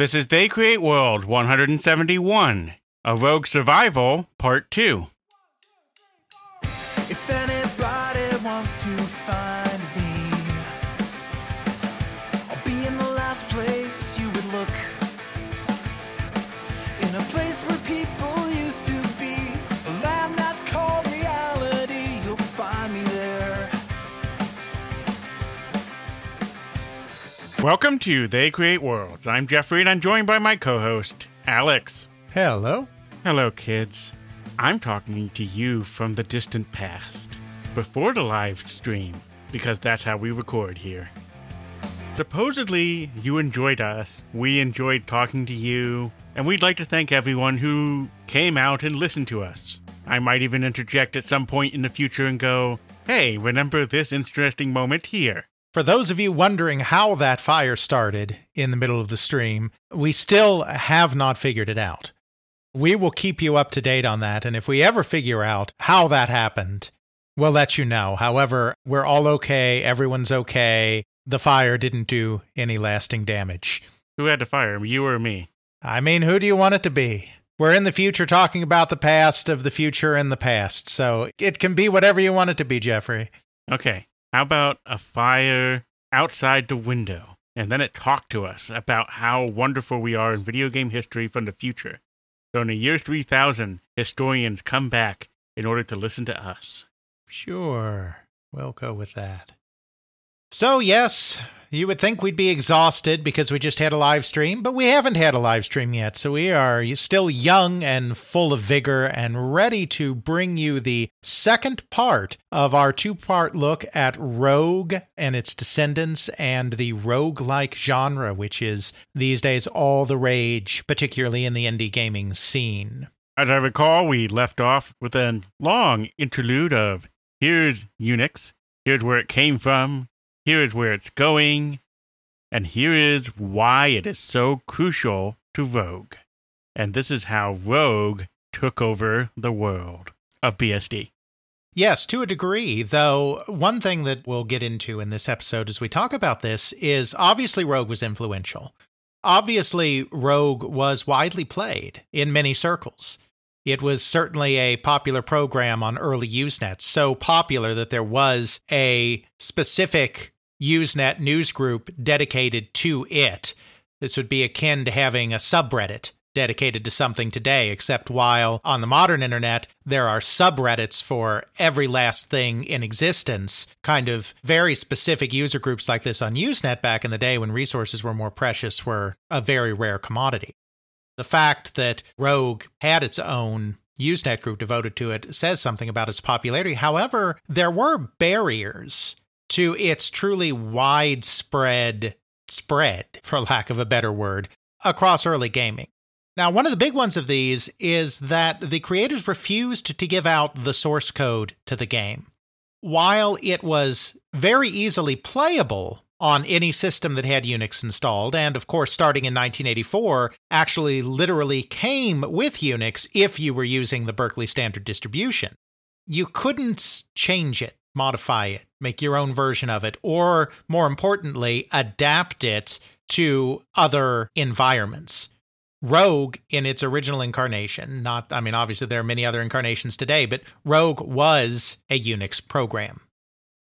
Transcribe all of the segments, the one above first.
This is They Create World 171, a Rogue Survival Part 2. Welcome to They Create Worlds. I'm Jeffrey and I'm joined by my co host, Alex. Hello. Hello, kids. I'm talking to you from the distant past, before the live stream, because that's how we record here. Supposedly, you enjoyed us, we enjoyed talking to you, and we'd like to thank everyone who came out and listened to us. I might even interject at some point in the future and go, hey, remember this interesting moment here? For those of you wondering how that fire started in the middle of the stream, we still have not figured it out. We will keep you up to date on that, and if we ever figure out how that happened, we'll let you know. However, we're all okay, everyone's okay. The fire didn't do any lasting damage. Who had the fire, you or me? I mean, who do you want it to be? We're in the future talking about the past of the future and the past, so it can be whatever you want it to be, Jeffrey. Okay, how about a fire outside the window? And then it talked to us about how wonderful we are in video game history from the future. So in the year 3000, historians come back in order to listen to us. Sure, we'll go with that. So, yes, you would think we'd be exhausted because we just had a live stream, but we haven't had a live stream yet. So, we are still young and full of vigor and ready to bring you the second part of our two part look at Rogue and its descendants and the rogue like genre, which is these days all the rage, particularly in the indie gaming scene. As I recall, we left off with a long interlude of here's Unix, here's where it came from, here is where it's going, and here is why it is so crucial to Rogue. And this is how Rogue took over the world of BSD. Yes, to a degree, though one thing that we'll get into in this episode as we talk about this is obviously Rogue was influential. Obviously, Rogue was widely played in many circles. It was certainly a popular program on early Usenet, so popular that there was a specific Usenet news group dedicated to it. This would be akin to having a subreddit dedicated to something today, except while on the modern internet, there are subreddits for every last thing in existence, kind of very specific user groups like this on Usenet back in the day when resources were more precious were a very rare commodity. The fact that Rogue had its own Usenet group devoted to it says something about its popularity. However, there were barriers to its truly widespread spread, for lack of a better word, across early gaming. Now, one of the big ones of these is that the creators refused to give out the source code to the game. While it was very easily playable on any system that had Unix installed, and of course, starting in 1984, actually literally came with Unix if you were using the Berkeley Standard Distribution. You couldn't change it, modify it, make your own version of it, or more importantly, adapt it to other environments. Rogue, in its original incarnation, not, I mean, obviously there are many other incarnations today, but Rogue was a Unix program.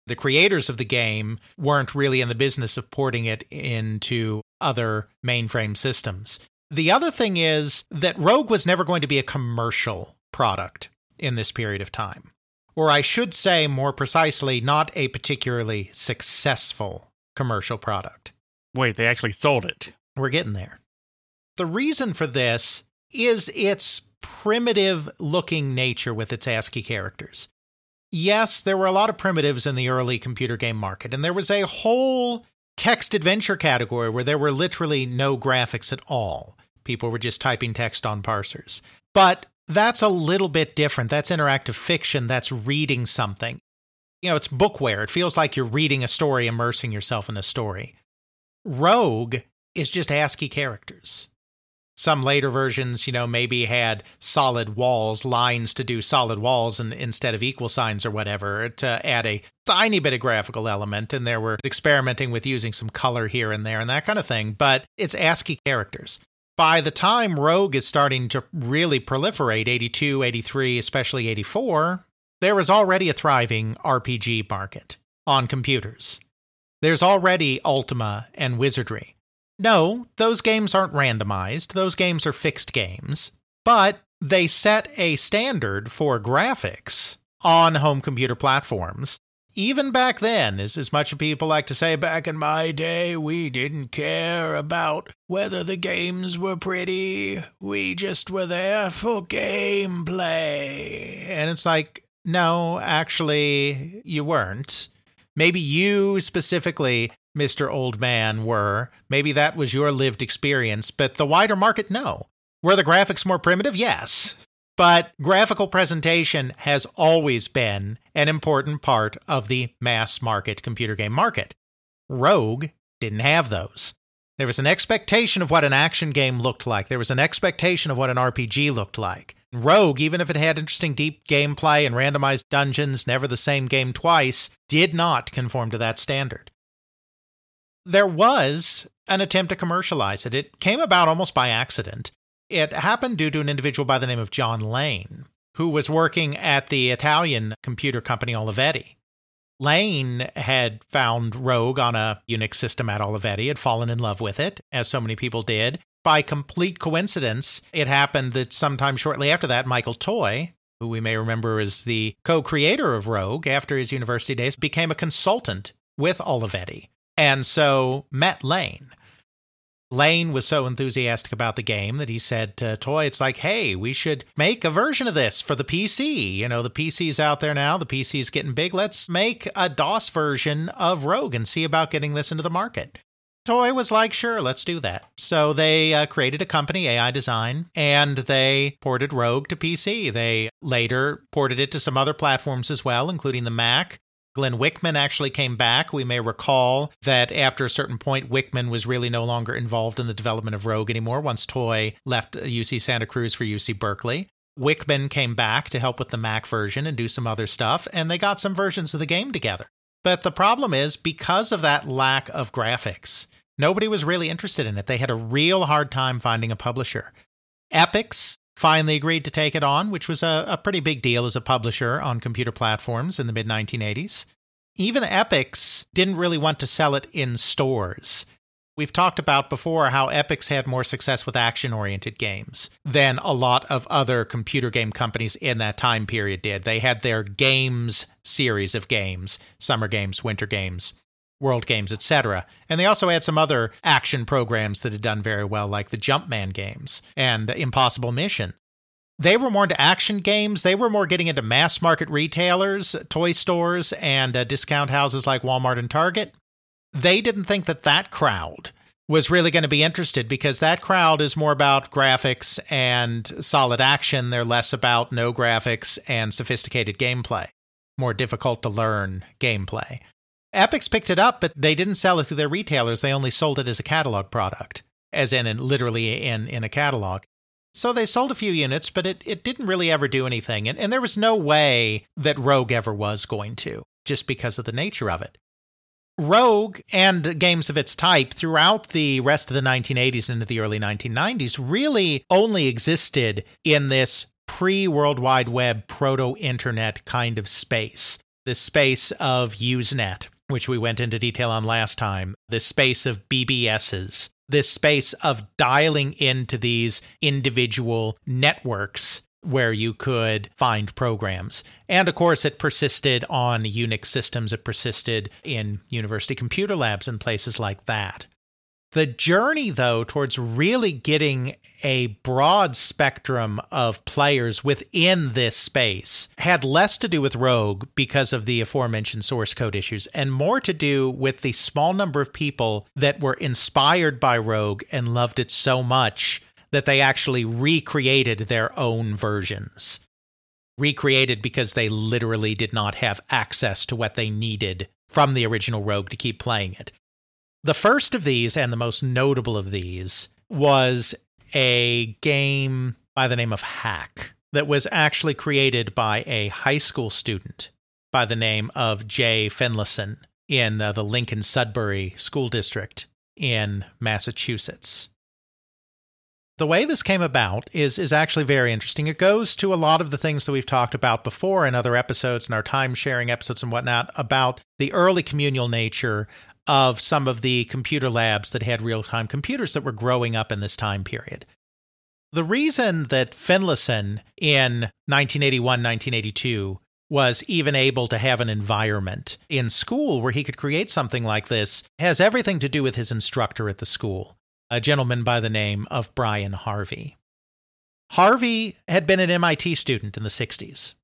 The creators of the game weren't really in the business of porting it into other mainframe systems. The other thing is that Rogue was never going to be a commercial product in this period of time. Or I should say more precisely, not a particularly successful commercial product. Wait, they actually sold it. We're getting there. The reason for this is its primitive looking nature with its ASCII characters. Yes, there were a lot of primitives in the early computer game market, and there was a whole text adventure category where there were literally no graphics at all. People were just typing text on parsers. But that's a little bit different. That's interactive fiction, that's reading something. You know, it's bookware. It feels like you're reading a story, immersing yourself in a story. Rogue is just ASCII characters. Some later versions, you know, maybe had solid walls, lines to do solid walls and instead of equal signs or whatever to add a tiny bit of graphical element. And there were experimenting with using some color here and there and that kind of thing. But it's ASCII characters. By the time Rogue is starting to really proliferate, 82, 83, especially 84, there is already a thriving RPG market on computers. There's already Ultima and Wizardry. No, those games aren't randomized, those games are fixed games, but they set a standard for graphics on home computer platforms. Even back then, as, as much as people like to say, back in my day, we didn't care about whether the games were pretty. We just were there for gameplay. And it's like, no, actually, you weren't. Maybe you specifically, Mr. Old Man, were. Maybe that was your lived experience, but the wider market, no. Were the graphics more primitive? Yes. But graphical presentation has always been an important part of the mass market computer game market. Rogue didn't have those. There was an expectation of what an action game looked like. There was an expectation of what an RPG looked like. Rogue, even if it had interesting deep gameplay and randomized dungeons, never the same game twice, did not conform to that standard. There was an attempt to commercialize it. It came about almost by accident. It happened due to an individual by the name of Jon Lane, who was working at the Italian computer company Olivetti. Lane had found Rogue on a Unix system at Olivetti, had fallen in love with it, as so many people did. By complete coincidence, it happened that sometime shortly after that, Michael Toy, who we may remember as the co creator of Rogue after his university days, became a consultant with Olivetti. And so met Lane. Lane was so enthusiastic about the game that he said to Toy, it's like, hey, we should make a version of this for the PC. You know, the PC's out there now, the PC's getting big. Let's make a DOS version of Rogue and see about getting this into the market. Toy was like, sure, let's do that. So they uh, created a company, AI Design, and they ported Rogue to PC. They later ported it to some other platforms as well, including the Mac. Glenn Wichman actually came back. We may recall that after a certain point, Wichman was really no longer involved in the development of Rogue anymore once Toy left UC Santa Cruz for UC Berkeley. Wichman came back to help with the Mac version and do some other stuff, and they got some versions of the game together. But the problem is, because of that lack of graphics, nobody was really interested in it. They had a real hard time finding a publisher. Epyx finally agreed to take it on, which was a, a pretty big deal as a publisher on computer platforms in the mid 1980s. Even Epyx didn't really want to sell it in stores. We've talked about before how Epyx had more success with action oriented games than a lot of other computer game companies in that time period did. They had their games series of games summer games, winter games, world games, etc. And they also had some other action programs that had done very well, like the Jumpman games and Impossible Mission. They were more into action games. They were more getting into mass market retailers, toy stores, and uh, discount houses like Walmart and Target. They didn't think that that crowd was really going to be interested because that crowd is more about graphics and solid action. They're less about no graphics and sophisticated gameplay, more difficult to learn gameplay. Epyx picked it up, but they didn't sell it through their retailers. They only sold it as a catalog product, as in, in literally in, in a catalog. So they sold a few units, but it, it didn't really ever do anything. And, and there was no way that Rogue ever was going to, just because of the nature of it. Rogue and games of its type throughout the rest of the 1980s into the early 1990s really only existed in this pre World Wide Web, proto internet kind of space, this space of Usenet, which we went into detail on last time, this space of BBSs, this space of dialing into these individual networks where you could find programs. And of course, it persisted on Unix systems, it persisted in university computer labs and places like that. The journey, though, towards really getting a broad spectrum of players within this space had less to do with Rogue because of the aforementioned source code issues and more to do with the small number of people that were inspired by Rogue and loved it so much that they actually recreated their own versions. Recreated because they literally did not have access to what they needed from the original Rogue to keep playing it. The first of these, and the most notable of these, was a game by the name of Hack that was actually created by a high school student by the name of Jay Fenlason in uh, the Lincoln Sudbury School District in Massachusetts. The way this came about is is actually very interesting. It goes to a lot of the things that we've talked about before in other episodes and our time sharing episodes and whatnot about the early communal nature of some of the computer labs that had real time computers that were growing up in this time period. The reason that Fenlason in 1981, 1982 was even able to have an environment in school where he could create something like this has everything to do with his instructor at the school, a gentleman by the name of Brian Harvey. Harvey had been an MIT student in the 60s.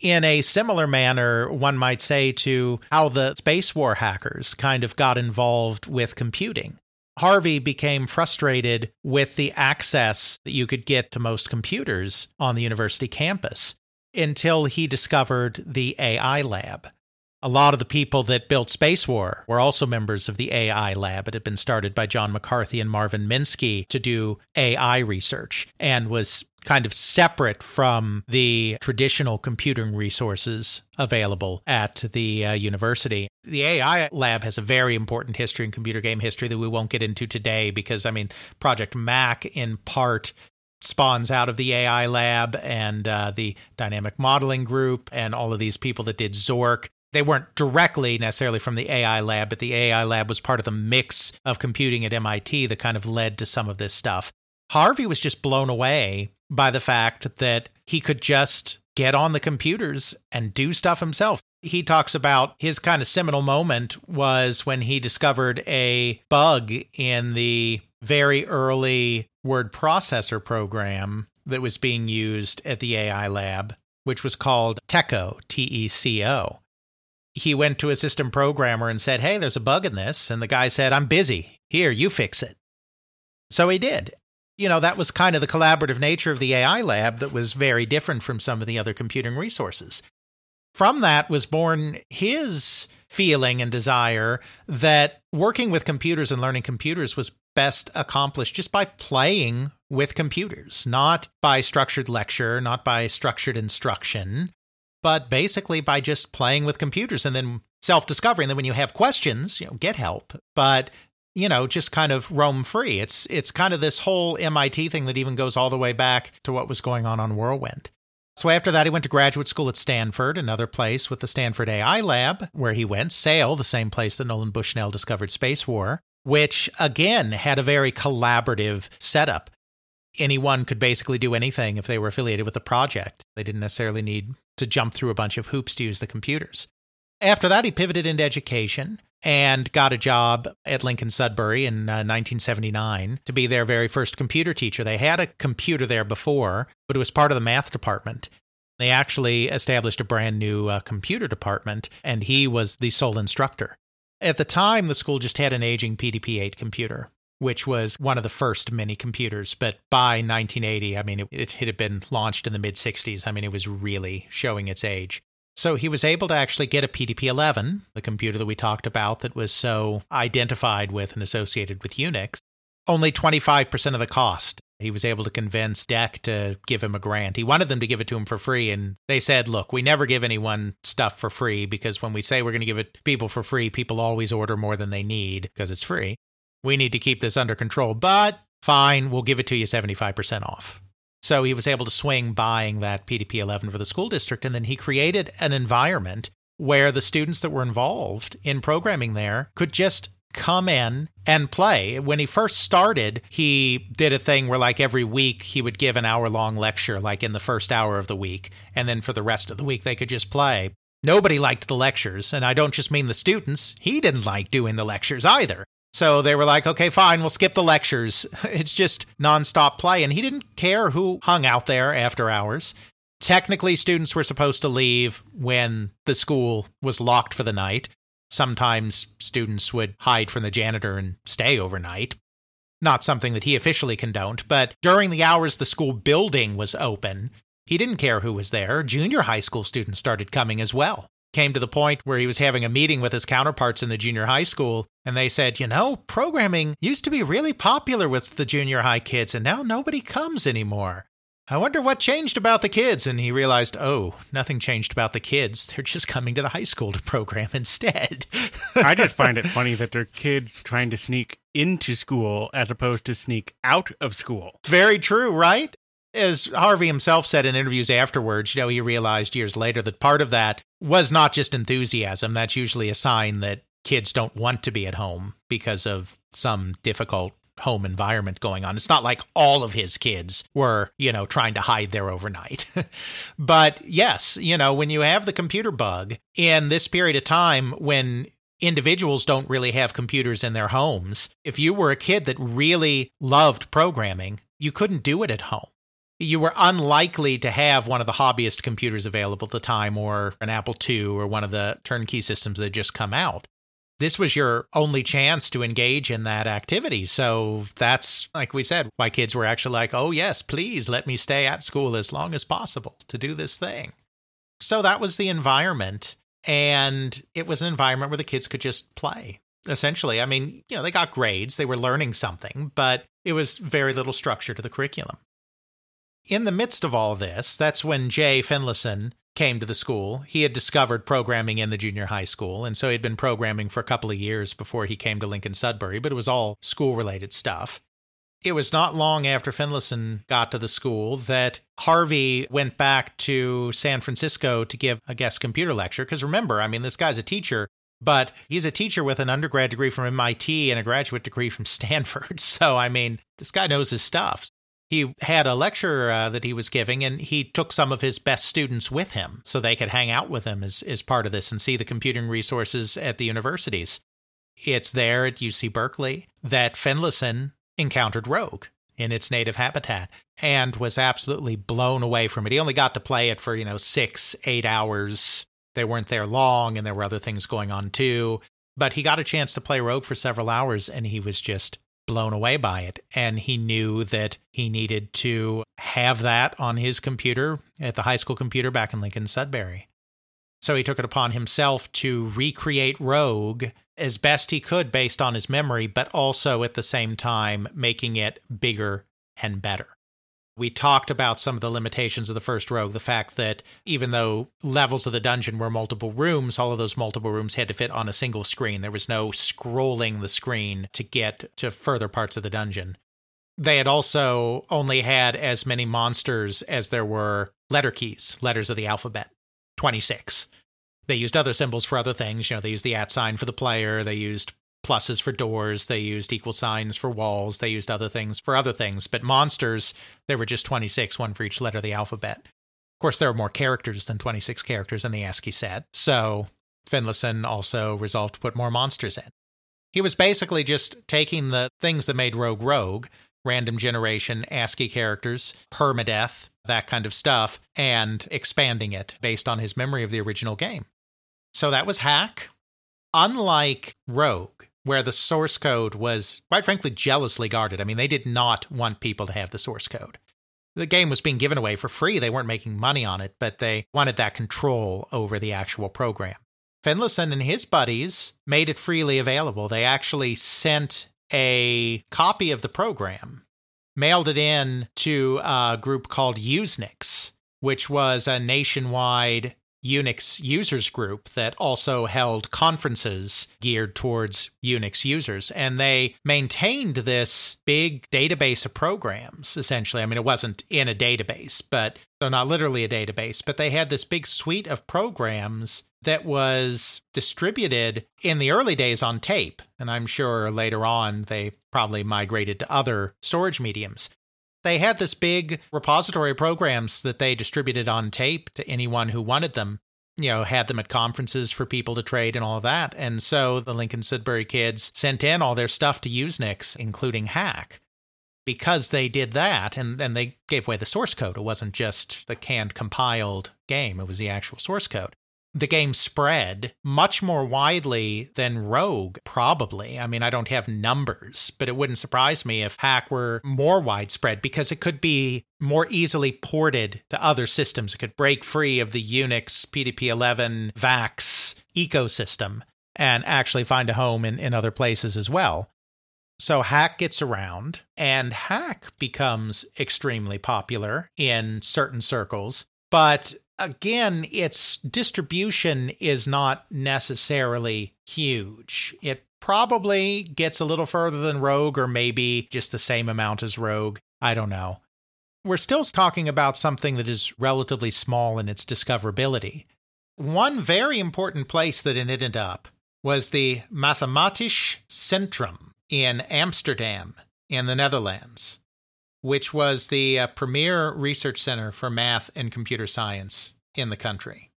In a similar manner, one might say to how the space war hackers kind of got involved with computing. Harvey became frustrated with the access that you could get to most computers on the university campus until he discovered the AI lab. A lot of the people that built Space War were also members of the AI lab. It had been started by John McCarthy and Marvin Minsky to do AI research and was kind of separate from the traditional computing resources available at the uh, university. The AI lab has a very important history in computer game history that we won't get into today because, I mean, Project Mac in part spawns out of the AI lab and uh, the dynamic modeling group and all of these people that did Zork. They weren't directly necessarily from the AI lab, but the AI lab was part of the mix of computing at MIT that kind of led to some of this stuff. Harvey was just blown away by the fact that he could just get on the computers and do stuff himself. He talks about his kind of seminal moment was when he discovered a bug in the very early word processor program that was being used at the AI lab, which was called TECO, T E C O. He went to a system programmer and said, Hey, there's a bug in this. And the guy said, I'm busy. Here, you fix it. So he did. You know, that was kind of the collaborative nature of the AI lab that was very different from some of the other computing resources. From that was born his feeling and desire that working with computers and learning computers was best accomplished just by playing with computers, not by structured lecture, not by structured instruction, but basically by just playing with computers and then self discovery. And then when you have questions, you know, get help. But you know, just kind of roam free. It's it's kind of this whole MIT thing that even goes all the way back to what was going on on Whirlwind. So after that, he went to graduate school at Stanford, another place with the Stanford AI Lab, where he went, SAIL, the same place that Nolan Bushnell discovered Space War, which again had a very collaborative setup. Anyone could basically do anything if they were affiliated with the project. They didn't necessarily need to jump through a bunch of hoops to use the computers. After that, he pivoted into education and got a job at Lincoln Sudbury in uh, 1979 to be their very first computer teacher. They had a computer there before, but it was part of the math department. They actually established a brand new uh, computer department, and he was the sole instructor. At the time, the school just had an aging PDP 8 computer, which was one of the first mini computers. But by 1980, I mean, it, it had been launched in the mid 60s. I mean, it was really showing its age. So he was able to actually get a PDP 11, the computer that we talked about that was so identified with and associated with Unix, only 25% of the cost. He was able to convince DEC to give him a grant. He wanted them to give it to him for free. And they said, look, we never give anyone stuff for free because when we say we're going to give it to people for free, people always order more than they need because it's free. We need to keep this under control. But fine, we'll give it to you 75% off. So he was able to swing buying that PDP 11 for the school district. And then he created an environment where the students that were involved in programming there could just come in and play. When he first started, he did a thing where, like, every week he would give an hour long lecture, like in the first hour of the week. And then for the rest of the week, they could just play. Nobody liked the lectures. And I don't just mean the students, he didn't like doing the lectures either. So they were like, okay, fine, we'll skip the lectures. It's just nonstop play. And he didn't care who hung out there after hours. Technically, students were supposed to leave when the school was locked for the night. Sometimes students would hide from the janitor and stay overnight. Not something that he officially condoned, but during the hours the school building was open, he didn't care who was there. Junior high school students started coming as well. Came to the point where he was having a meeting with his counterparts in the junior high school. And they said, you know, programming used to be really popular with the junior high kids, and now nobody comes anymore. I wonder what changed about the kids. And he realized, oh, nothing changed about the kids. They're just coming to the high school to program instead. I just find it funny that they're kids trying to sneak into school as opposed to sneak out of school. Very true, right? As Harvey himself said in interviews afterwards, you know, he realized years later that part of that was not just enthusiasm. That's usually a sign that kids don't want to be at home because of some difficult home environment going on. It's not like all of his kids were, you know, trying to hide there overnight. but yes, you know, when you have the computer bug in this period of time when individuals don't really have computers in their homes, if you were a kid that really loved programming, you couldn't do it at home. You were unlikely to have one of the hobbyist computers available at the time, or an Apple II, or one of the turnkey systems that just come out this was your only chance to engage in that activity. So that's, like we said, why kids were actually like, oh, yes, please let me stay at school as long as possible to do this thing. So that was the environment. And it was an environment where the kids could just play, essentially. I mean, you know, they got grades, they were learning something, but it was very little structure to the curriculum. In the midst of all this, that's when Jay Fenlason came to the school. He had discovered programming in the junior high school, and so he'd been programming for a couple of years before he came to Lincoln Sudbury, but it was all school related stuff. It was not long after Fenlason got to the school that Harvey went back to San Francisco to give a guest computer lecture. Because remember, I mean, this guy's a teacher, but he's a teacher with an undergrad degree from MIT and a graduate degree from Stanford. So, I mean, this guy knows his stuff he had a lecture uh, that he was giving, and he took some of his best students with him so they could hang out with him as, as part of this and see the computing resources at the universities. It's there at UC Berkeley that Fenlason encountered Rogue in its native habitat and was absolutely blown away from it. He only got to play it for, you know, six, eight hours. They weren't there long, and there were other things going on too. But he got a chance to play Rogue for several hours, and he was just blown away by it. And he knew that he needed to have that on his computer at the high school computer back in Lincoln Sudbury. So he took it upon himself to recreate Rogue as best he could based on his memory, but also at the same time making it bigger and better. We talked about some of the limitations of the first Rogue, the fact that even though levels of the dungeon were multiple rooms, all of those multiple rooms had to fit on a single screen. There was no scrolling the screen to get to further parts of the dungeon. They had also only had as many monsters as there were letter keys, letters of the alphabet 26. They used other symbols for other things. You know, they used the at sign for the player, they used pluses for doors, they used equal signs for walls, they used other things for other things. But monsters, there were just 26, one for each letter of the alphabet. Of course, there are more characters than 26 characters in the ASCII set, so Fenlason also resolved to put more monsters in. He was basically just taking the things that made Rogue Rogue, random generation, ASCII characters, permadeath, that kind of stuff, and expanding it based on his memory of the original game. So that was Hack. Unlike Rogue, where the source code was, quite frankly, jealously guarded. I mean, they did not want people to have the source code. The game was being given away for free. They weren't making money on it, but they wanted that control over the actual program. Fenlason and his buddies made it freely available. They actually sent a copy of the program, mailed it in to a group called Usenix, which was a nationwide Unix users group that also held conferences geared towards Unix users. And they maintained this big database of programs, essentially. I mean, it wasn't in a database, but so not literally a database, but they had this big suite of programs that was distributed in the early days on tape. And I'm sure later on they probably migrated to other storage mediums. They had this big repository of programs that they distributed on tape to anyone who wanted them. You know, had them at conferences for people to trade and all that. And so the Lincoln Sudbury kids sent in all their stuff to Usenix, including Hack. Because they did that, and then they gave away the source code. It wasn't just the canned compiled game, it was the actual source code. The game spread much more widely than Rogue, probably. I mean, I don't have numbers, but it wouldn't surprise me if Hack were more widespread because it could be more easily ported to other systems. It could break free of the Unix, PDP 11, VAX ecosystem and actually find a home in, in other places as well. So Hack gets around, and Hack becomes extremely popular in certain circles. But again, its distribution is not necessarily huge. It probably gets a little further than Rogue, or maybe just the same amount as Rogue. I don't know. We're still talking about something that is relatively small in its discoverability. One very important place that it ended up was the Mathematisch Centrum in Amsterdam in the Netherlands which was the uh, premier research center for math and computer science in the country.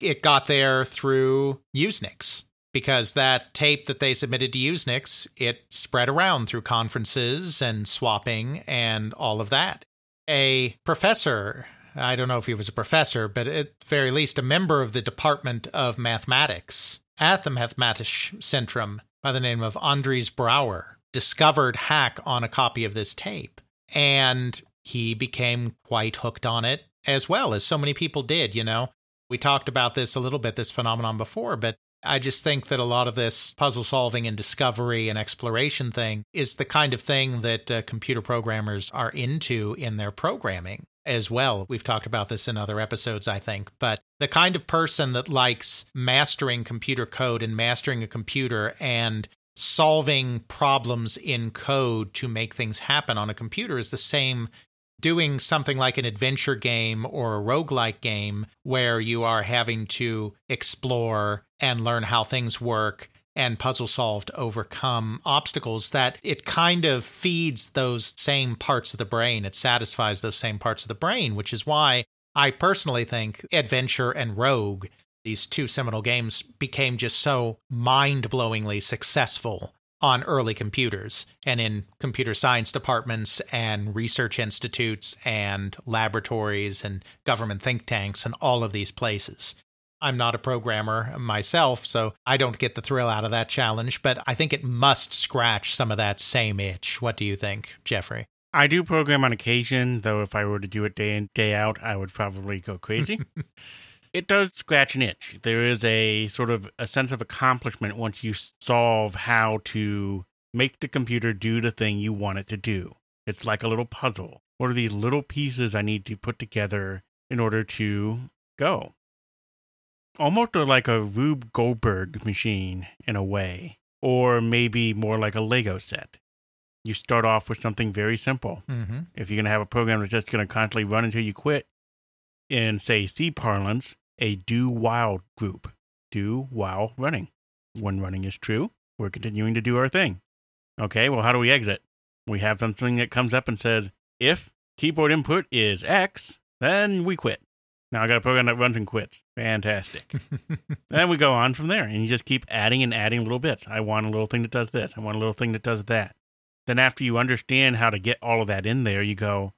It got there through Usenix because that tape that they submitted to Usenix, it spread around through conferences and swapping and all of that. A professor, I don't know if he was a professor, but at very least a member of the Department of Mathematics at the Mathematisch Centrum by the name of Andries Brouwer, discovered Hack on a copy of this tape and he became quite hooked on it as well as so many people did, you know. We talked about this a little bit, this phenomenon before, but I just think that a lot of this puzzle solving and discovery and exploration thing is the kind of thing that uh, computer programmers are into in their programming as well. We've talked about this in other episodes, I think, but the kind of person that likes mastering computer code and mastering a computer and solving problems in code to make things happen on a computer is the same doing something like an adventure game or a roguelike game where you are having to explore and learn how things work and puzzle solve to overcome obstacles that it kind of feeds those same parts of the brain. It satisfies those same parts of the brain which is why i personally think adventure and rogue these two seminal games became just so mind blowingly successful on early computers and in computer science departments and research institutes and laboratories and government think tanks and all of these places. I'm not a programmer myself, so I don't get the thrill out of that challenge, but I think it must scratch some of that same itch. What do you think, Jeffrey? I do program on occasion, though if I were to do it day in, day out, I would probably go crazy. it does scratch an itch. There is a sort of a sense of accomplishment once you solve how to make the computer do the thing you want it to do. It's like a little puzzle. What are these little pieces I need to put together in order to go? Almost like a Rube Goldberg machine in a way, or maybe more like a Lego set. You start off with something very simple. Mm-hmm. If you're going to have a program that's just going to constantly run until you quit, in, say, C parlance, a do while group. Do while running. When running is true, we're continuing to do our thing. Okay, well, how do we exit? We have something that comes up and says, if keyboard input is X, then we quit. Now I got a program that runs and quits. Fantastic. then we go on from there, and you just keep adding and adding little bits. I want a little thing that does this. I want a little thing that does that. Then after you understand how to get all of that in there, you go,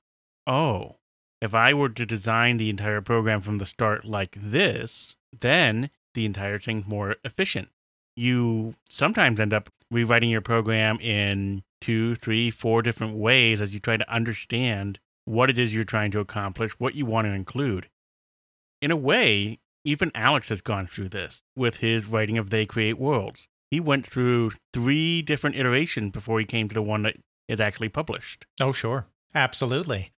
oh, if I were to design the entire program from the start like this, then the entire thing's more efficient. You sometimes end up rewriting your program in two, three, four different ways as you try to understand what it is you're trying to accomplish, what you want to include. In a way, even Alex has gone through this with his writing of They Create Worlds. He went through three different iterations before he came to the one that is actually published. Oh, sure. Absolutely.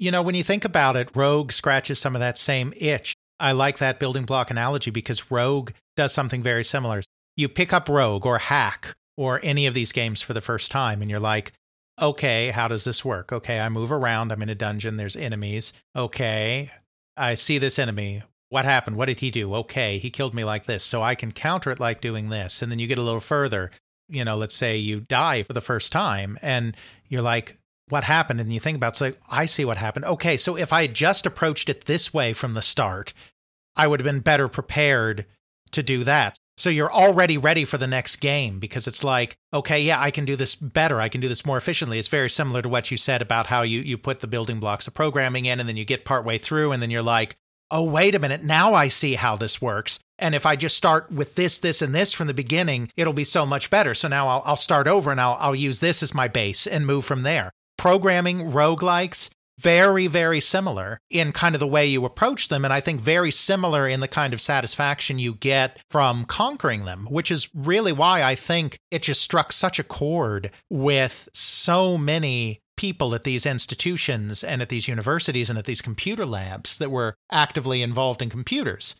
You know, when you think about it, Rogue scratches some of that same itch. I like that building block analogy because Rogue does something very similar. You pick up Rogue or Hack or any of these games for the first time, and you're like, okay, how does this work? Okay, I move around. I'm in a dungeon. There's enemies. Okay, I see this enemy. What happened? What did he do? Okay, he killed me like this. So I can counter it like doing this. And then you get a little further. You know, let's say you die for the first time, and you're like, what happened and you think about so I see what happened. Okay, so if I had just approached it this way from the start, I would have been better prepared to do that. So you're already ready for the next game because it's like, okay, yeah, I can do this better. I can do this more efficiently. It's very similar to what you said about how you you put the building blocks of programming in and then you get partway through and then you're like, oh, wait a minute, now I see how this works. And if I just start with this, this, and this from the beginning, it'll be so much better. So now I'll, I'll start over and I'll, I'll use this as my base and move from there. Programming roguelikes, very, very similar in kind of the way you approach them. And I think very similar in the kind of satisfaction you get from conquering them, which is really why I think it just struck such a chord with so many people at these institutions and at these universities and at these computer labs that were actively involved in computers.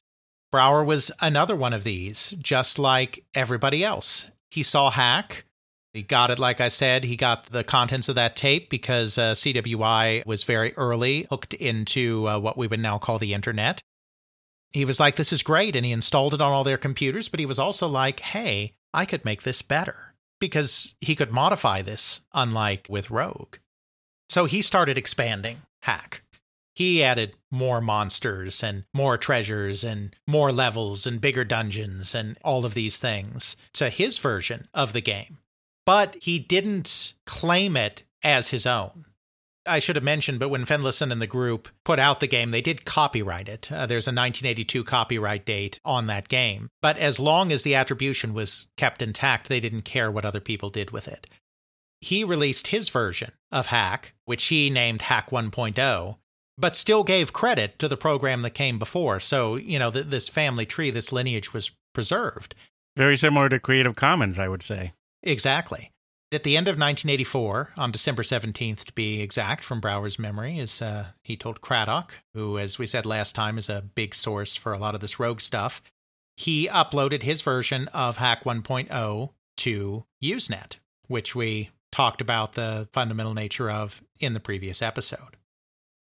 Brouwer was another one of these, just like everybody else. He saw Hack. He got it, like I said, he got the contents of that tape because uh, CWI was very early hooked into uh, what we would now call the internet. He was like, This is great. And he installed it on all their computers, but he was also like, Hey, I could make this better because he could modify this, unlike with Rogue. So he started expanding Hack. He added more monsters and more treasures and more levels and bigger dungeons and all of these things to his version of the game. But he didn't claim it as his own. I should have mentioned, but when Fenlason and the group put out the game, they did copyright it. Uh, there's a 1982 copyright date on that game. But as long as the attribution was kept intact, they didn't care what other people did with it he released his version of Hack, which he named Hack 1.0, but still gave credit to the program that came before. So, you know, th- this family tree, this lineage was preserved. Very similar to Creative Commons, I would say. Exactly. At the end of 1984, on December 17th to be exact, from Brouwer's memory, is uh, he told Craddock, who, as we said last time, is a big source for a lot of this rogue stuff, he uploaded his version of Hack 1.0 to Usenet, which we talked about the fundamental nature of in the previous episode.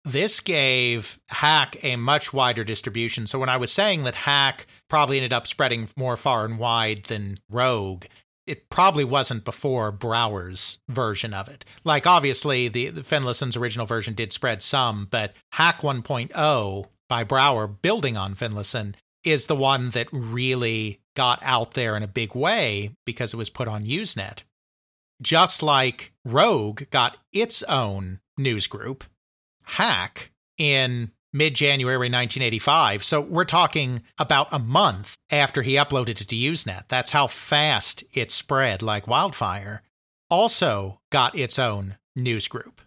This gave Hack a much wider distribution. So when I was saying that Hack probably ended up spreading more far and wide than Rogue, it probably wasn't before Brouwer's version of it. Like obviously the, the Fenlason's original version did spread some, but Hack 1.0 by Brouwer building on Fenlason is the one that really got out there in a big way because it was put on Usenet just like Rogue got its own news group, Hack, in mid January 1985. So we're talking about a month after he uploaded it to Usenet. That's how fast it spread like wildfire. Also got its own news group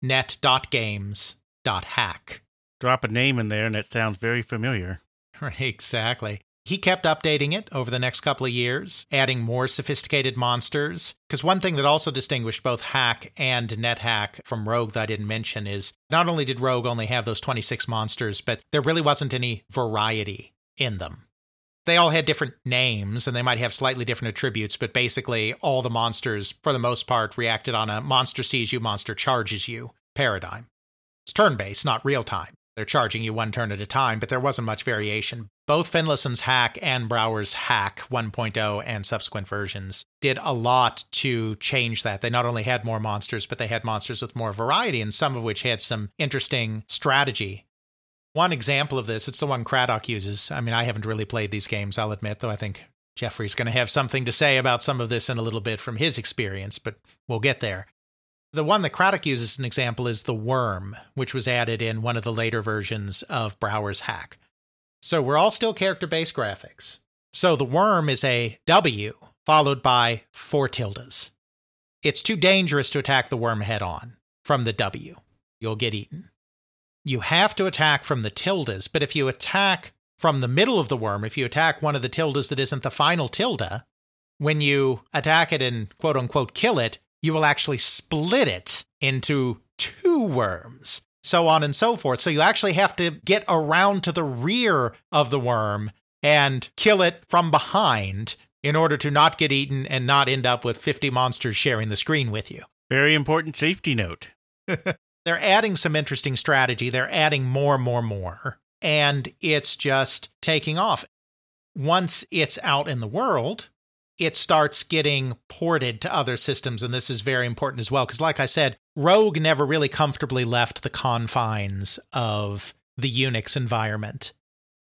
net.games.hack. Drop a name in there and it sounds very familiar. Right, Exactly. He kept updating it over the next couple of years, adding more sophisticated monsters. Because one thing that also distinguished both Hack and NetHack from Rogue that I didn't mention is not only did Rogue only have those 26 monsters, but there really wasn't any variety in them. They all had different names and they might have slightly different attributes, but basically, all the monsters, for the most part, reacted on a monster sees you, monster charges you paradigm. It's turn based, not real time. They're charging you one turn at a time, but there wasn't much variation. Both Fenlason's hack and Brouwer's hack 1.0 and subsequent versions did a lot to change that. They not only had more monsters, but they had monsters with more variety, and some of which had some interesting strategy. One example of this, it's the one Craddock uses. I mean, I haven't really played these games, I'll admit, though I think Jeffrey's going to have something to say about some of this in a little bit from his experience, but we'll get there. The one that Craddock uses as an example is the worm, which was added in one of the later versions of Brouwer's hack. So we're all still character based graphics. So the worm is a W followed by four tildes. It's too dangerous to attack the worm head on from the W. You'll get eaten. You have to attack from the tildes, but if you attack from the middle of the worm, if you attack one of the tildes that isn't the final tilde, when you attack it and quote unquote kill it, you will actually split it into two worms, so on and so forth. So you actually have to get around to the rear of the worm and kill it from behind in order to not get eaten and not end up with 50 monsters sharing the screen with you. Very important safety note. They're adding some interesting strategy. They're adding more, more, more. And it's just taking off. Once it's out in the world, it starts getting ported to other systems. And this is very important as well. Because, like I said, Rogue never really comfortably left the confines of the Unix environment.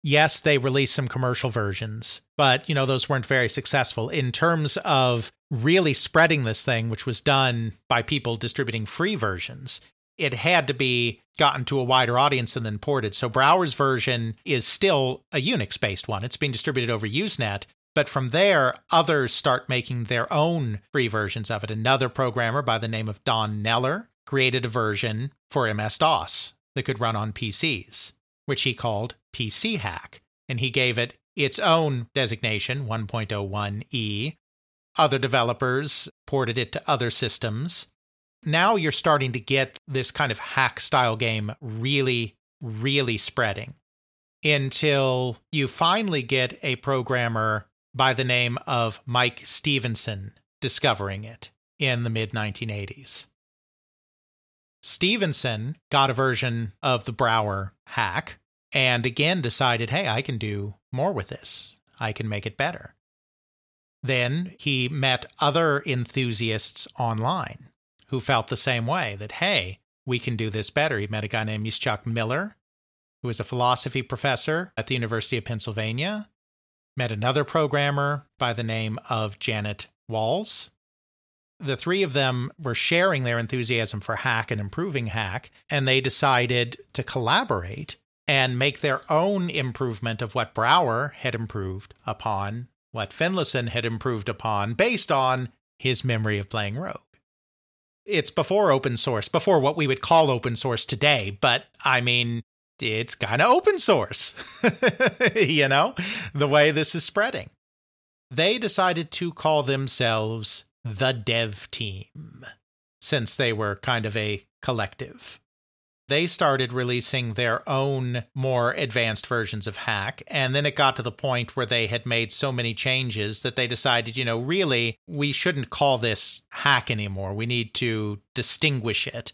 Yes, they released some commercial versions, but you know those weren't very successful in terms of really spreading this thing, which was done by people distributing free versions. it had to be gotten to a wider audience and then ported. So Brouwer's version is still a Unix based one. It's being distributed over Usenet. But from there, others start making their own free versions of it. Another programmer by the name of Don Kneller created a version for MS DOS that could run on PCs, which he called PC Hack. And he gave it its own designation, 1.01e. Other developers ported it to other systems. Now you're starting to get this kind of hack style game really, really spreading until you finally get a programmer by the name of Mike Stephenson discovering it in the mid 1980s. Stephenson got a version of the Brouwer hack and again decided, hey, I can do more with this. I can make it better. Then he met other enthusiasts online who felt the same way that, hey, we can do this better. He met a guy named Izchak Miller, who was a philosophy professor at the University of Pennsylvania, met another programmer by the name of Janet Walsh. The three of them were sharing their enthusiasm for Hack and improving Hack, and they decided to collaborate and make their own improvement of what Brouwer had improved upon, what Fenlason had improved upon, based on his memory of playing Rogue. It's before open source, before what we would call open source today, but I mean, it's kind of open source, you know, the way this is spreading. They decided to call themselves the dev team, since they were kind of a collective they started releasing their own more advanced versions of Hack. And then it got to the point where they had made so many changes that they decided, you know, really, we shouldn't call this Hack anymore. We need to distinguish it.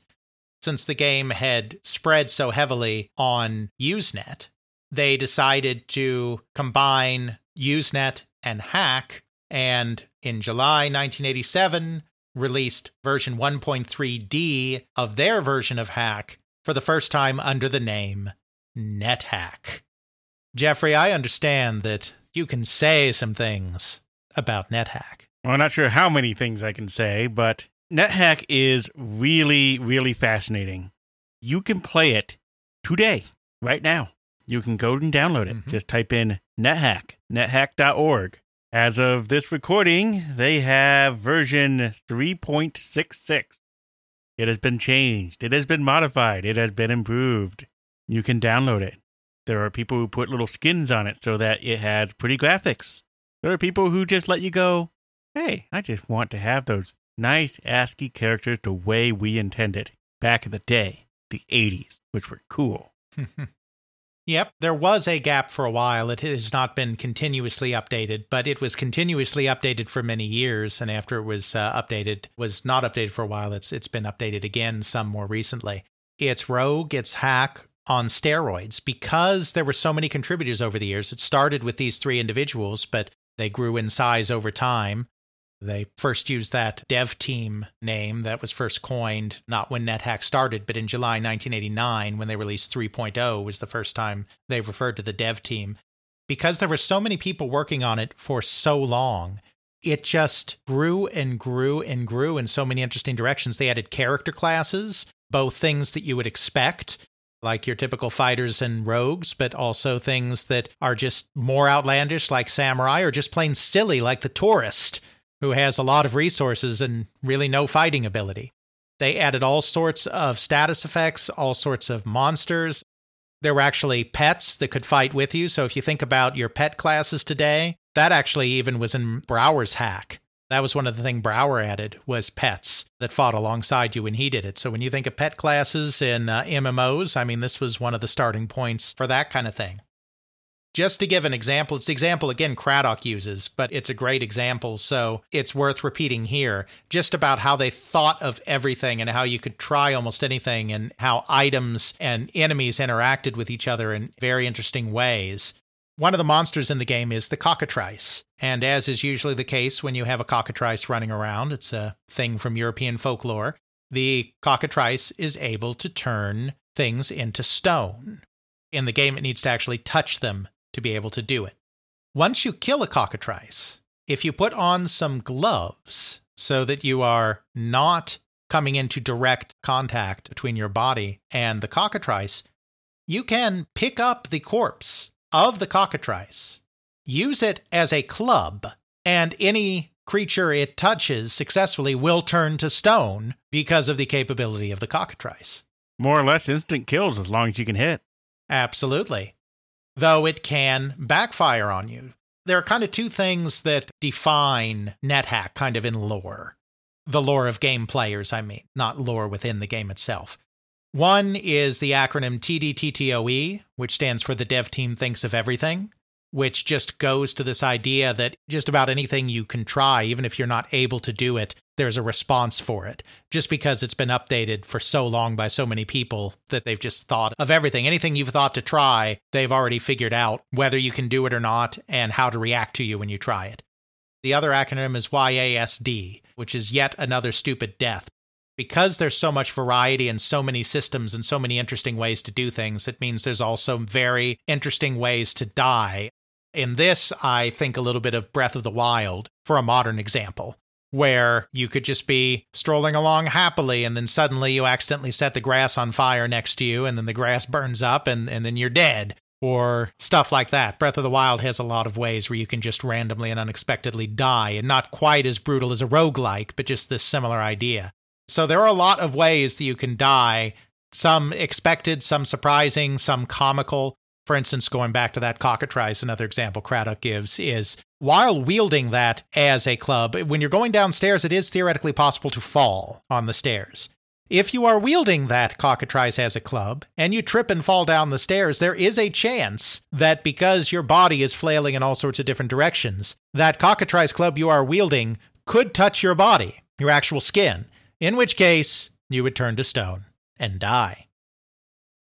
Since the game had spread so heavily on Usenet, they decided to combine Usenet and Hack. And in July 1987, released version 1.3D of their version of Hack for the first time under the name NetHack. Jeffrey, I understand that you can say some things about NetHack. Well, I'm not sure how many things I can say, but NetHack is really, really fascinating. You can play it today, right now. You can go and download it. Mhm. Just type in NetHack, nethack.org. As of this recording, they have version 3.66. It has been changed. It has been modified. It has been improved. You can download it. There are people who put little skins on it so that it has pretty graphics. There are people who just let you go, hey, I just want to have those nice ASCII characters the way we intended back in the day, the 80s, which were cool. Yep, there was a gap for a while. It has not been continuously updated, but it was continuously updated for many years. And after it was uh, updated, was not updated for a while. It's it's been updated again some more recently. It's Rogue, it's Hack on steroids because there were so many contributors over the years. It started with these three individuals, but they grew in size over time. They first used that dev team name that was first coined not when NetHack started, but in July 1989 when they released 3.0 was the first time they referred to the dev team. Because there were so many people working on it for so long, it just grew and grew and grew in so many interesting directions. They added character classes, both things that you would expect, like your typical fighters and rogues, but also things that are just more outlandish, like samurai, or just plain silly, like the tourist who has a lot of resources and really no fighting ability. They added all sorts of status effects, all sorts of monsters. There were actually pets that could fight with you. So if you think about your pet classes today, that actually even was in Brouwer's hack. That was one of the things Brouwer added was pets that fought alongside you when he did it. So when you think of pet classes in uh, MMOs, I mean, this was one of the starting points for that kind of thing. Just to give an example, it's the example again Craddock uses, but it's a great example, so it's worth repeating here. Just about how they thought of everything and how you could try almost anything and how items and enemies interacted with each other in very interesting ways. One of the monsters in the game is the cockatrice. And as is usually the case when you have a cockatrice running around, it's a thing from European folklore. The cockatrice is able to turn things into stone. In the game, it needs to actually touch them to be able to do it. Once you kill a cockatrice, if you put on some gloves so that you are not coming into direct contact between your body and the cockatrice, you can pick up the corpse of the cockatrice, use it as a club, and any creature it touches successfully will turn to stone because of the capability of the cockatrice. More or less instant kills as long as you can hit. Absolutely. Though it can backfire on you. There are kind of two things that define NetHack kind of in lore. The lore of game players, I mean, not lore within the game itself. One is the acronym TDTTOE, which stands for the dev team thinks of everything, which just goes to this idea that just about anything you can try, even if you're not able to do it, there's a response for it. Just because it's been updated for so long by so many people that they've just thought of everything. Anything you've thought to try, they've already figured out whether you can do it or not and how to react to you when you try it. The other acronym is YASD, which is yet another stupid death. Because there's so much variety and so many systems and so many interesting ways to do things, it means there's also very interesting ways to die. In this, I think a little bit of Breath of the Wild for a modern example, where you could just be strolling along happily and then suddenly you accidentally set the grass on fire next to you and then the grass burns up and, and then you're dead or stuff like that. Breath of the Wild has a lot of ways where you can just randomly and unexpectedly die, and not quite as brutal as a roguelike, but just this similar idea. So there are a lot of ways that you can die, some expected, some surprising, some comical. For instance, going back to that cockatrice, another example Craddock gives is while wielding that as a club, when you're going downstairs, it is theoretically possible to fall on the stairs. If you are wielding that cockatrice as a club and you trip and fall down the stairs, there is a chance that because your body is flailing in all sorts of different directions, that cockatrice club you are wielding could touch your body, your actual skin, in which case you would turn to stone and die.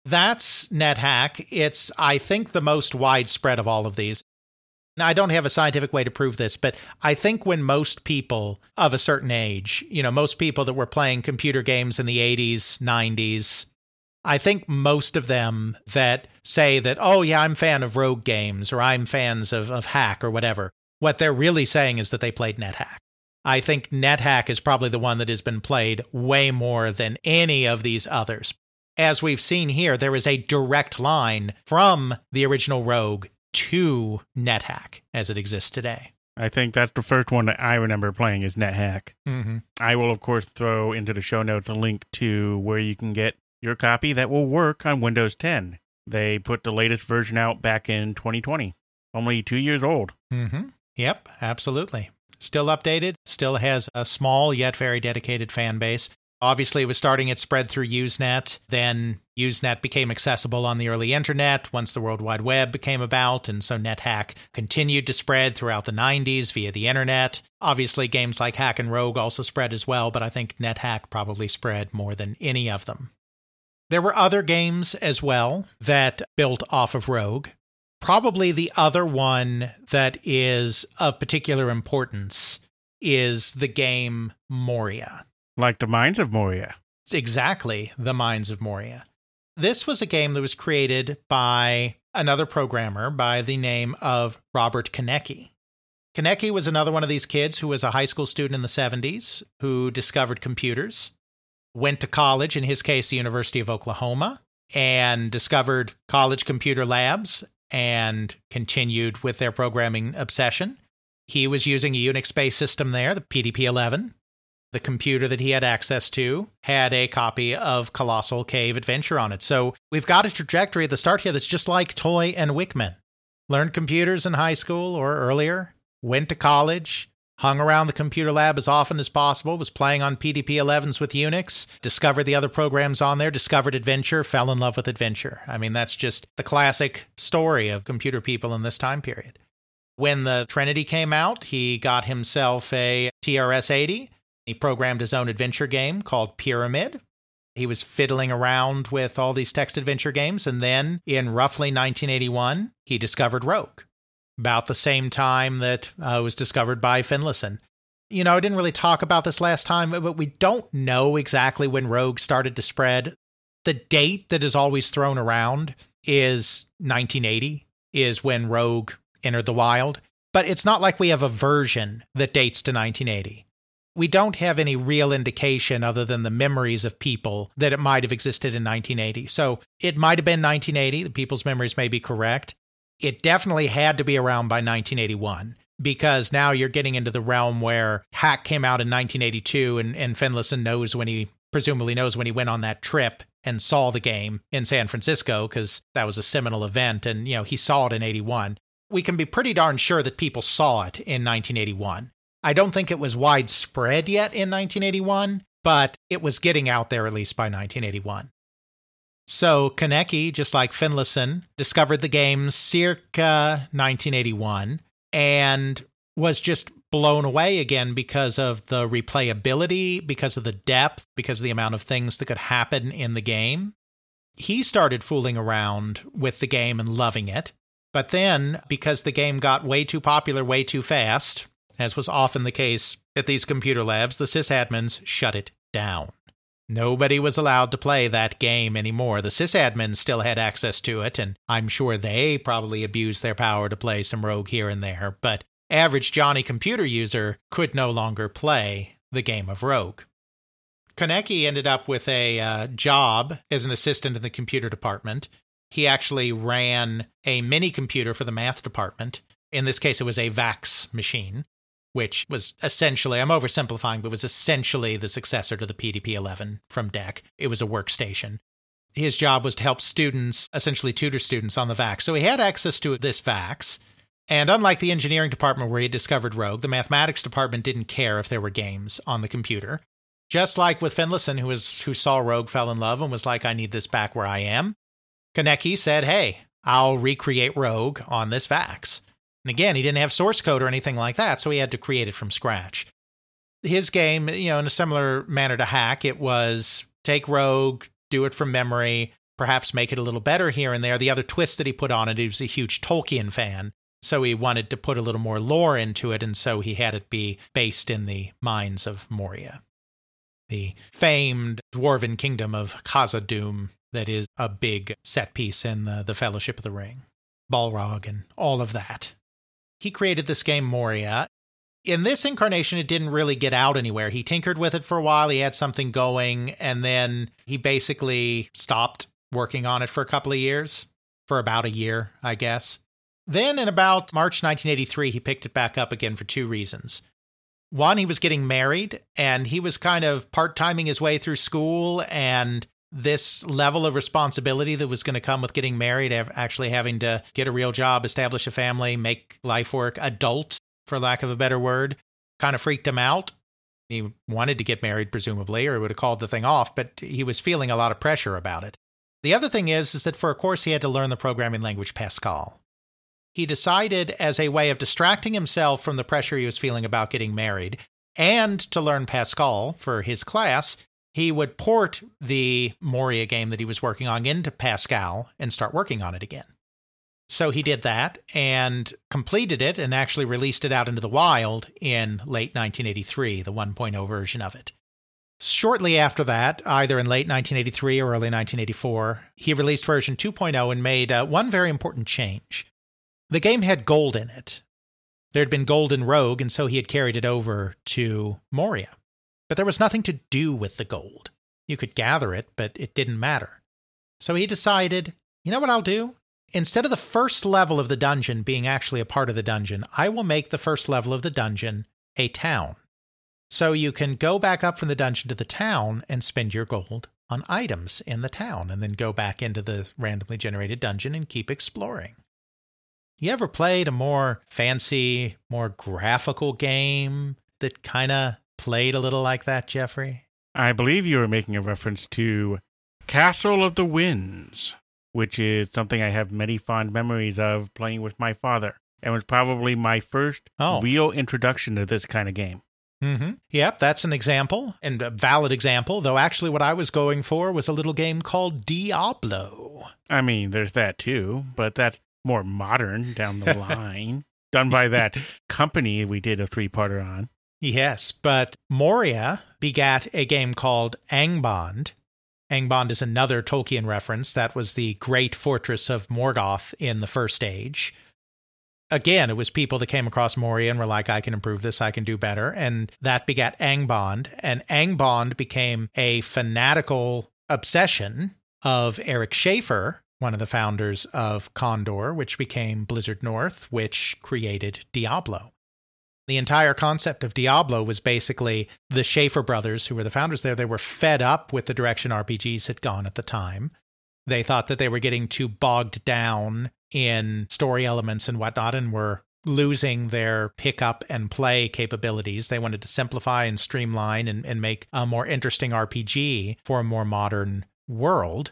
That's NetHack. It's, I think, the most widespread of all of these. Now, I don't have a scientific way to prove this, but I think when most people of a certain age, you know, most people that were playing computer games in the 80s, 90s, I think most of them that say that, oh, yeah, I'm fan of rogue games or I'm fans of, of hack or whatever, what they're really saying is that they played NetHack. I think NetHack is probably the one that has been played way more than any of these others. As we've seen here, there is a direct line from the original Rogue to NetHack as it exists today. I think that's the first one that I remember playing is NetHack. Mm-hmm. I will, of course, throw into the show notes a link to where you can get your copy that will work on Windows 10. They put the latest version out back in 2020, only two years old. Mm-hmm. Yep, absolutely. Still updated, still has a small yet very dedicated fan base. Obviously, it was starting its spread through Usenet. Then Usenet became accessible on the early internet once the World Wide Web became about, and so NetHack continued to spread throughout the 90s via the internet. Obviously, games like Hack and Rogue also spread as well, but I think NetHack probably spread more than any of them. There were other games as well that built off of Rogue. Probably the other one that is of particular importance is the game Moria. Like the Mines of Moria. Exactly the Mines of Moria. This was a game that was created by another programmer by the name of Robert Koeneke. Konecki was another one of these kids who was a high school student in the 70s who discovered computers, went to college, in his case, the University of Oklahoma, and discovered college computer labs and continued with their programming obsession. He was using a Unix based system there, the PDP 11, the computer that he had access to had a copy of Colossal Cave Adventure on it. So we've got a trajectory at the start here that's just like Toy and Wichman. Learned computers in high school or earlier, went to college, hung around the computer lab as often as possible, was playing on PDP 11s with Unix, discovered the other programs on there, discovered Adventure, fell in love with Adventure. I mean, that's just the classic story of computer people in this time period. When the Trinity came out, he got himself a TRS 80 he programmed his own adventure game called Pyramid. He was fiddling around with all these text adventure games, and then in roughly 1981, he discovered Rogue, about the same time that uh, was discovered by Fenlason. You know, I didn't really talk about this last time, but we don't know exactly when Rogue started to spread. The date that is always thrown around is 1980, is when Rogue entered the wild. But it's not like we have a version that dates to 1980 we don't have any real indication other than the memories of people that it might have existed in 1980. So it might have been 1980. The people's memories may be correct. It definitely had to be around by 1981 because now you're getting into the realm where Hack came out in 1982 and, and Fenlason knows when he presumably knows when he went on that trip and saw the game in San Francisco because that was a seminal event and you know he saw it in 81. We can be pretty darn sure that people saw it in 1981. I don't think it was widespread yet in 1981, but it was getting out there at least by 1981. So Koeneke, just like Fenlason, discovered the game circa 1981 and was just blown away again because of the replayability, because of the depth, because of the amount of things that could happen in the game. He started fooling around with the game and loving it. But then, because the game got way too popular way too fast, as was often the case at these computer labs, the sysadmins shut it down. Nobody was allowed to play that game anymore. The sysadmins still had access to it, and I'm sure they probably abused their power to play some rogue here and there, but average Johnny computer user could no longer play the game of rogue. Koeneke ended up with a uh, job as an assistant in the computer department. He actually ran a mini computer for the math department. In this case, it was a VAX machine which was essentially, I'm oversimplifying, but was essentially the successor to the PDP 11 from DEC. It was a workstation. His job was to help students, essentially tutor students on the VAX. So he had access to this VAX. And unlike the engineering department where he discovered Rogue, the mathematics department didn't care if there were games on the computer. Just like with Fenlason, who was who saw Rogue, fell in love, and was like, "I need this back where I am." Koeneke said, "Hey, I'll recreate Rogue on this VAX." And again, he didn't have source code or anything like that, so he had to create it from scratch. His game, you know, in a similar manner to Hack, it was take Rogue, do it from memory, perhaps make it a little better here and there. The other twist that he put on it, he was a huge Tolkien fan, so he wanted to put a little more lore into it, and so he had it be based in the mines of Moria, the famed dwarven kingdom of Khazad-dûm that is a big set piece in the, the Fellowship of the Ring, Balrog, and all of that he created this game Moria. In this incarnation, it didn't really get out anywhere. He tinkered with it for a while, he had something going, and then he basically stopped working on it for a couple of years, for about a year, I guess. Then in about March 1983, he picked it back up again for two reasons. One, he was getting married and he was kind of part timing his way through school and this level of responsibility that was going to come with getting married, actually having to get a real job, establish a family, make life work, adult, for lack of a better word, kind of freaked him out. He wanted to get married, presumably, or he would have called the thing off, but he was feeling a lot of pressure about it. The other thing is, is that for a course he had to learn the programming language Pascal. He decided, as a way of distracting himself from the pressure he was feeling about getting married, and to learn Pascal for his class, he would port the Moria game that he was working on into Pascal and start working on it again. So he did that and completed it and actually released it out into the wild in late 1983, the 1.0 version of it. Shortly after that, either in late 1983 or early 1984, he released version 2.0 and made uh, one very important change. The game had gold in it. There had been gold in Rogue, and so he had carried it over to Moria but there was nothing to do with the gold. You could gather it, but it didn't matter. So he decided, you know what I'll do? Instead of the first level of the dungeon being actually a part of the dungeon, I will make the first level of the dungeon a town. So you can go back up from the dungeon to the town and spend your gold on items in the town and then go back into the randomly generated dungeon and keep exploring. You ever played a more fancy, more graphical game that kind of played a little like that, Jeffrey? I believe you were making a reference to Castle of the Winds, which is something I have many fond memories of playing with my father, and was probably my first oh. real introduction to this kind of game. Mm-hmm. Yep, that's an example and a valid example, though actually what I was going for was a little game called Diablo. I mean, there's that too, but that's more modern down the line. Done by that company we did a three parter on. Yes, but Moria begat a game called Angband. Angband is another Tolkien reference. That was the great fortress of Morgoth in the First Age. again, it was people that came across Moria and were like, I can improve this, I can do better. And that begat Angband. And Angband became a fanatical obsession of Eric Schaefer, one of the founders of Condor, which became Blizzard North, which created Diablo. The entire concept of Diablo was basically the Schaefer brothers, who were the founders there, they were fed up with the direction RPGs had gone at the time. They thought that they were getting too bogged down in story elements and whatnot and were losing their pick up and play capabilities. They wanted to simplify and streamline and, and make a more interesting RPG for a more modern world.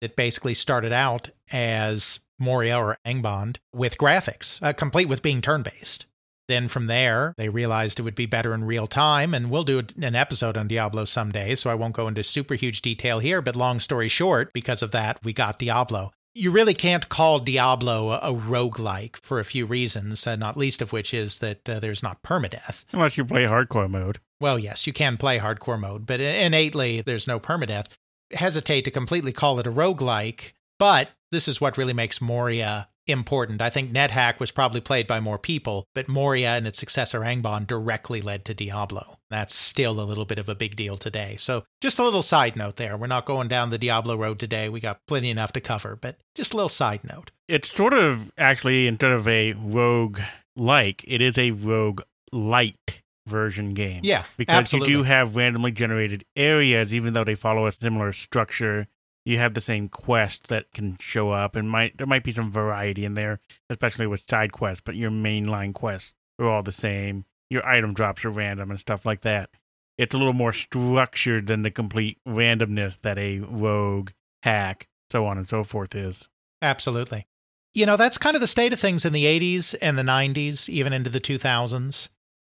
It basically started out as Moria or Angband with graphics, uh, complete with being turn based. Then from there, they realized it would be better in real time, and we'll do an episode on Diablo someday, so I won't go into super huge detail here, but long story short, because of that, we got Diablo. You really can't call Diablo a, a roguelike for a few reasons, uh, not least of which is that uh, there's not permadeath. Unless you play hardcore mode. Well, yes, you can play hardcore mode, but innately, there's no permadeath. Hesitate to completely call it a roguelike, but this is what really makes Moria important. I think NetHack was probably played by more people, but Moria and its successor Angband directly led to Diablo. That's still a little bit of a big deal today. So, just a little side note there. We're not going down the Diablo road today. We got plenty enough to cover, but just a little side note. It's sort of actually, instead of a rogue like, it is a rogue light version game. Yeah, Because absolutely. you do have randomly generated areas, even though they follow a similar structure. You have the same quest that can show up, and might there might be some variety in there, especially with side quests. But your mainline quests are all the same. Your item drops are random and stuff like that. It's a little more structured than the complete randomness that a rogue hack, so on and so forth, is. Absolutely. You know, that's kind of the state of things in the 80s and the 90s, even into the 2000s.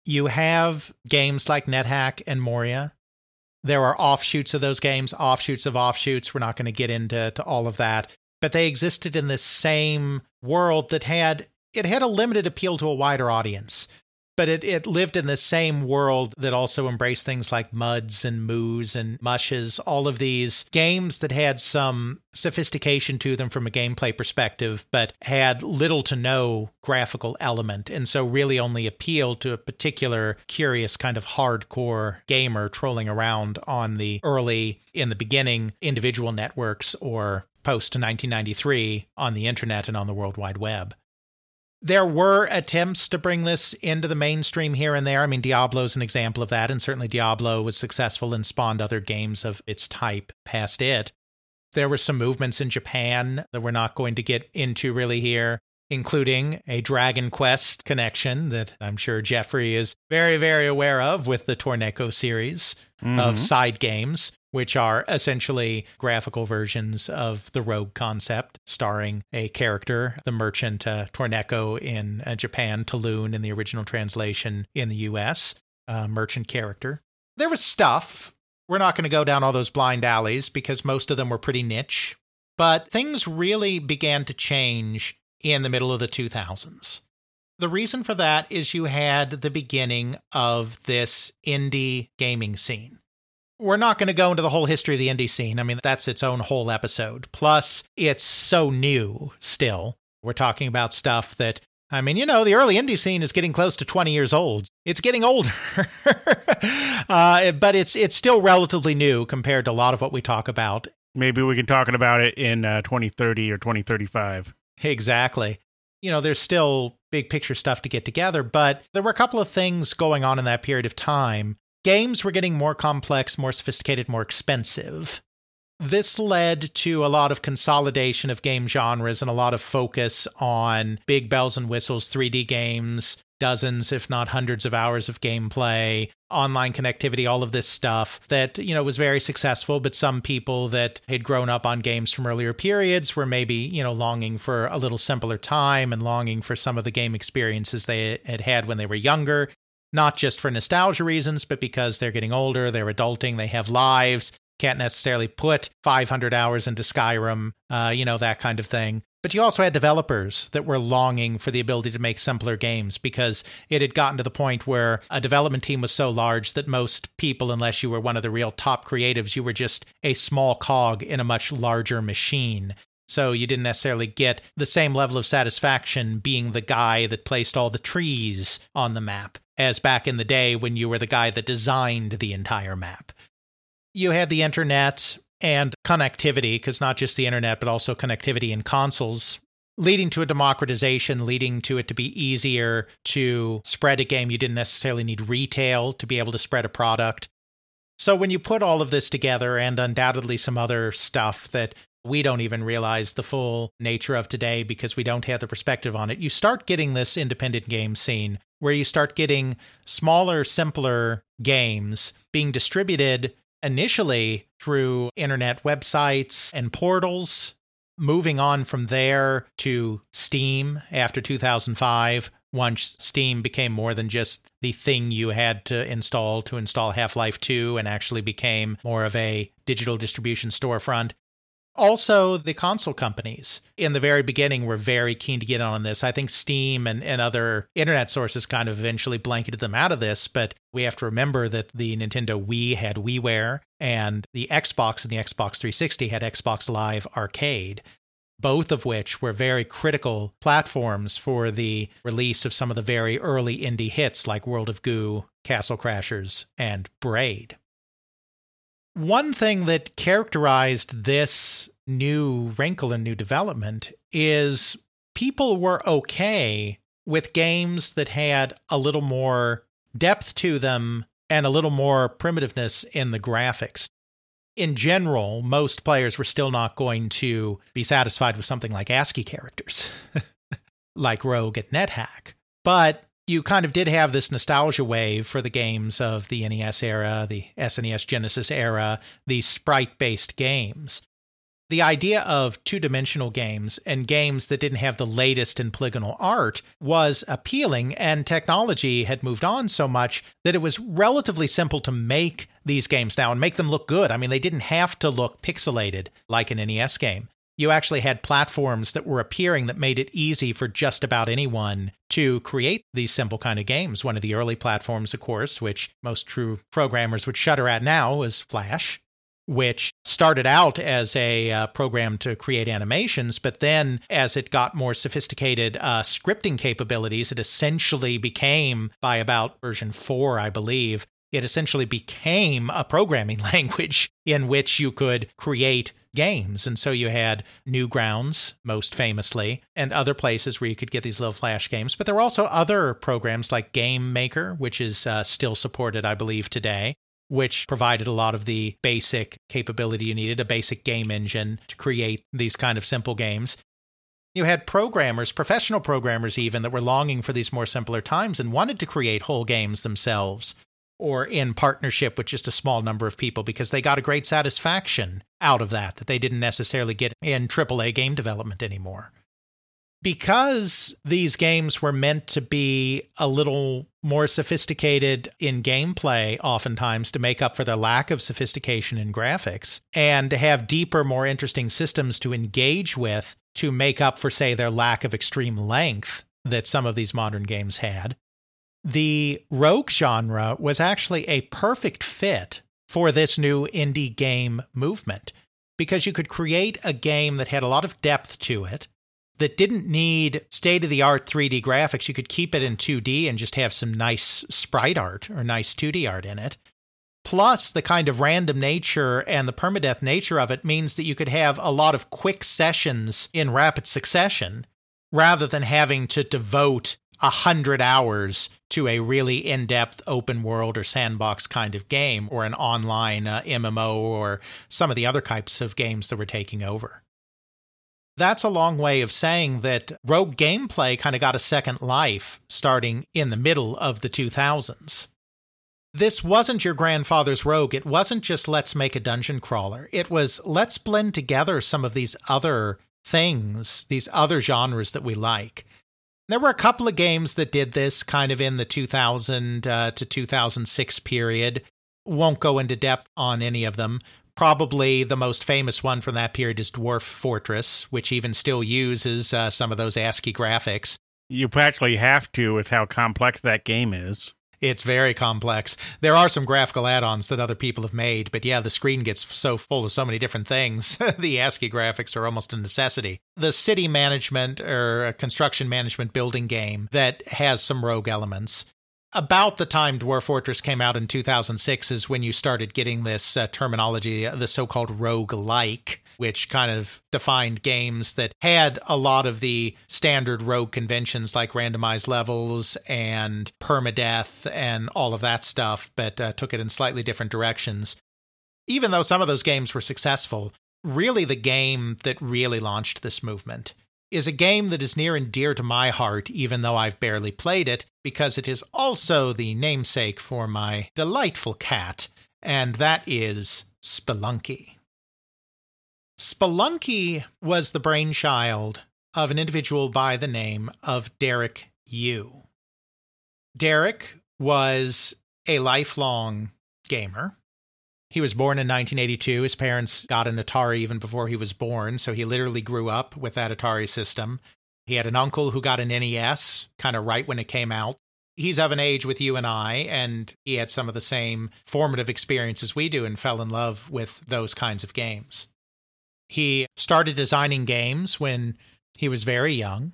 You have games like NetHack and Moria. There are offshoots of those games, offshoots of offshoots. We're not going to get into to all of that, but they existed in this same world that had it had a limited appeal to a wider audience. But it, it lived in the same world that also embraced things like muds and moos and mushes, all of these games that had some sophistication to them from a gameplay perspective, but had little to no graphical element. And so really only appealed to a particular curious kind of hardcore gamer trolling around on the early, in the beginning, individual networks or post 1993 on the internet and on the World Wide Web. There were attempts to bring this into the mainstream here and there. I mean, Diablo's an example of that, and certainly Diablo was successful and spawned other games of its type past it. There were some movements in Japan that we're not going to get into really here, including a Dragon Quest connection that I'm sure Jeffrey is very, very aware of with the Torneko series of Mhm. side games, which are essentially graphical versions of the Rogue concept, starring a character, the merchant uh, in uh, Japan, Taloon in the original translation in the US, uh, merchant character. There was stuff. We're not going to go down all those blind alleys because most of them were pretty niche, but things really began to change in the middle of the 2000s. The reason for that is you had the beginning of this indie gaming scene. We're not going to go into the whole history of the indie scene. I mean, that's its own whole episode. Plus, it's so new still. We're talking about stuff that, I mean, you know, the early indie scene is getting close to 20 years old. It's getting older. uh, but it's it's still relatively new compared to a lot of what we talk about. Maybe we can talk about it in uh, 2030 or 2035. Exactly. You know, there's still big picture stuff to get together, but there were a couple of things going on in that period of time. Games were getting more complex, more sophisticated, more expensive. This led to a lot of consolidation of game genres and a lot of focus on big bells and whistles 3D games, dozens, if not hundreds of hours of gameplay, online connectivity, all of this stuff that, you know, was very successful. But some people that had grown up on games from earlier periods were maybe, you know, longing for a little simpler time and longing for some of the game experiences they had had when they were younger. Not just for nostalgia reasons, but because they're getting older, they're adulting, they have lives, can't necessarily put 500 hours into Skyrim, uh, you know, that kind of thing. But you also had developers that were longing for the ability to make simpler games because it had gotten to the point where a development team was so large that most people, unless you were one of the real top creatives, you were just a small cog in a much larger machine. So you didn't necessarily get the same level of satisfaction being the guy that placed all the trees on the map as back in the day when you were the guy that designed the entire map. You had the internet and connectivity, because not just the internet, but also connectivity in consoles, leading to a democratization, leading to it to be easier to spread a game. You didn't necessarily need retail to be able to spread a product. So when you put all of this together, and undoubtedly some other stuff that we don't even realize the full nature of today because we don't have the perspective on it, you start getting this independent game scene where you start getting smaller, simpler games being distributed initially through internet websites and portals, moving on from there to Steam after 2005. Once Steam became more than just the thing you had to install to install Half Life 2 and actually became more of a digital distribution storefront. Also, the console companies in the very beginning were very keen to get on this. I think Steam and, and other internet sources kind of eventually blanketed them out of this, but we have to remember that the Nintendo Wii had WiiWare and the Xbox and the Xbox 360 had Xbox Live Arcade, both of which were very critical platforms for the release of some of the very early indie hits like World of Goo, Castle Crashers, and Braid. One thing that characterized this new wrinkle and new development is people were okay with games that had a little more depth to them and a little more primitiveness in the graphics. In general, most players were still not going to be satisfied with something like ASCII characters, like Rogue at NetHack. But you kind of did have this nostalgia wave for the games of the NES era, the SNES Genesis era, these sprite based games. The idea of two dimensional games and games that didn't have the latest in polygonal art was appealing, and technology had moved on so much that it was relatively simple to make these games now and make them look good. I mean, they didn't have to look pixelated like an NES game you actually had platforms that were appearing that made it easy for just about anyone to create these simple kind of games. One of the early platforms, of course, which most true programmers would shudder at now, was Flash, which started out as a uh, program to create animations, but then as it got more sophisticated uh, scripting capabilities, it essentially became, by about version four, I believe, it essentially became a programming language in which you could create games. And so you had Newgrounds, most famously, and other places where you could get these little flash games. But there were also other programs like Game Maker, which is uh, still supported, I believe, today. Which provided a lot of the basic capability you needed, a basic game engine to create these kind of simple games. You had programmers, professional programmers even, that were longing for these more simpler times and wanted to create whole games themselves or in partnership with just a small number of people because they got a great satisfaction out of that that they didn't necessarily get in AAA game development anymore. Because these games were meant to be a little more sophisticated in gameplay, oftentimes to make up for their lack of sophistication in graphics, and to have deeper, more interesting systems to engage with to make up for, say, their lack of extreme length that some of these modern games had, the rogue genre was actually a perfect fit for this new indie game movement because you could create a game that had a lot of depth to it that didn't need state of the art 3D graphics. You could keep it in 2D and just have some nice sprite art or nice 2D art in it. Plus, the kind of random nature and the permadeath nature of it means that you could have a lot of quick sessions in rapid succession rather than having to devote a hundred hours to a really in-depth open world or sandbox kind of game or an online uh, MMO or some of the other types of games that were taking over. That's a long way of saying that rogue gameplay kind of got a second life starting in the middle of the 2000s. This wasn't your grandfather's rogue. It wasn't just let's make a dungeon crawler. It was let's blend together some of these other things, these other genres that we like. There were a couple of games that did this kind of in the 2000 uh, to 2006 period. Won't go into depth on any of them. Probably the most famous one from that period is Dwarf Fortress, which even still uses uh, some of those ASCII graphics. You practically have to with how complex that game is. It's very complex. There are some graphical add ons that other people have made, but yeah, the screen gets so full of so many different things. the ASCII graphics are almost a necessity. The city management or construction management building game that has some rogue elements about the time Dwarf Fortress came out in 2006 is when you started getting this uh, terminology, the so called rogue like, which kind of defined games that had a lot of the standard rogue conventions like randomized levels and permadeath and all of that stuff, but uh, took it in slightly different directions. Even though some of those games were successful, really the game that really launched this movement is a game that is near and dear to my heart, even though I've barely played it, because it is also the namesake for my delightful cat, and that is Spelunky. Spelunky was the brainchild of an individual by the name of Derek Yu. Derek was a lifelong gamer. He was born in 1982. His parents got an Atari even before he was born, so he literally grew up with that Atari system. He had an uncle who got an NES kind of right when it came out. He's of an age with you and I, and he had some of the same formative experiences we do and fell in love with those kinds of games. He started designing games when he was very young.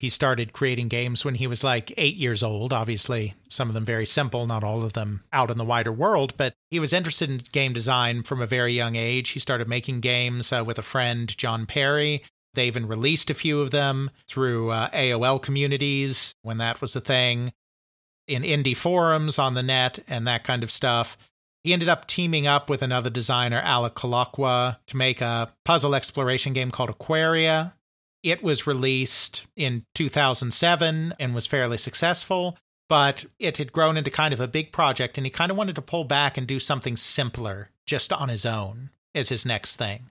He started creating games when he was like eight years old. Obviously, some of them very simple, not all of them out in the wider world, but he was interested in game design from a very young age. He started making games uh, with a friend, Jon Perry. They even released a few of them through uh, AOL communities when that was a thing, in indie forums on the net, and that kind of stuff. He ended up teaming up with another designer, Alec Holowka, to make a puzzle exploration game called Aquaria it was released in 2007 and was fairly successful, but it had grown into kind of a big project, and he kind of wanted to pull back and do something simpler just on his own as his next thing.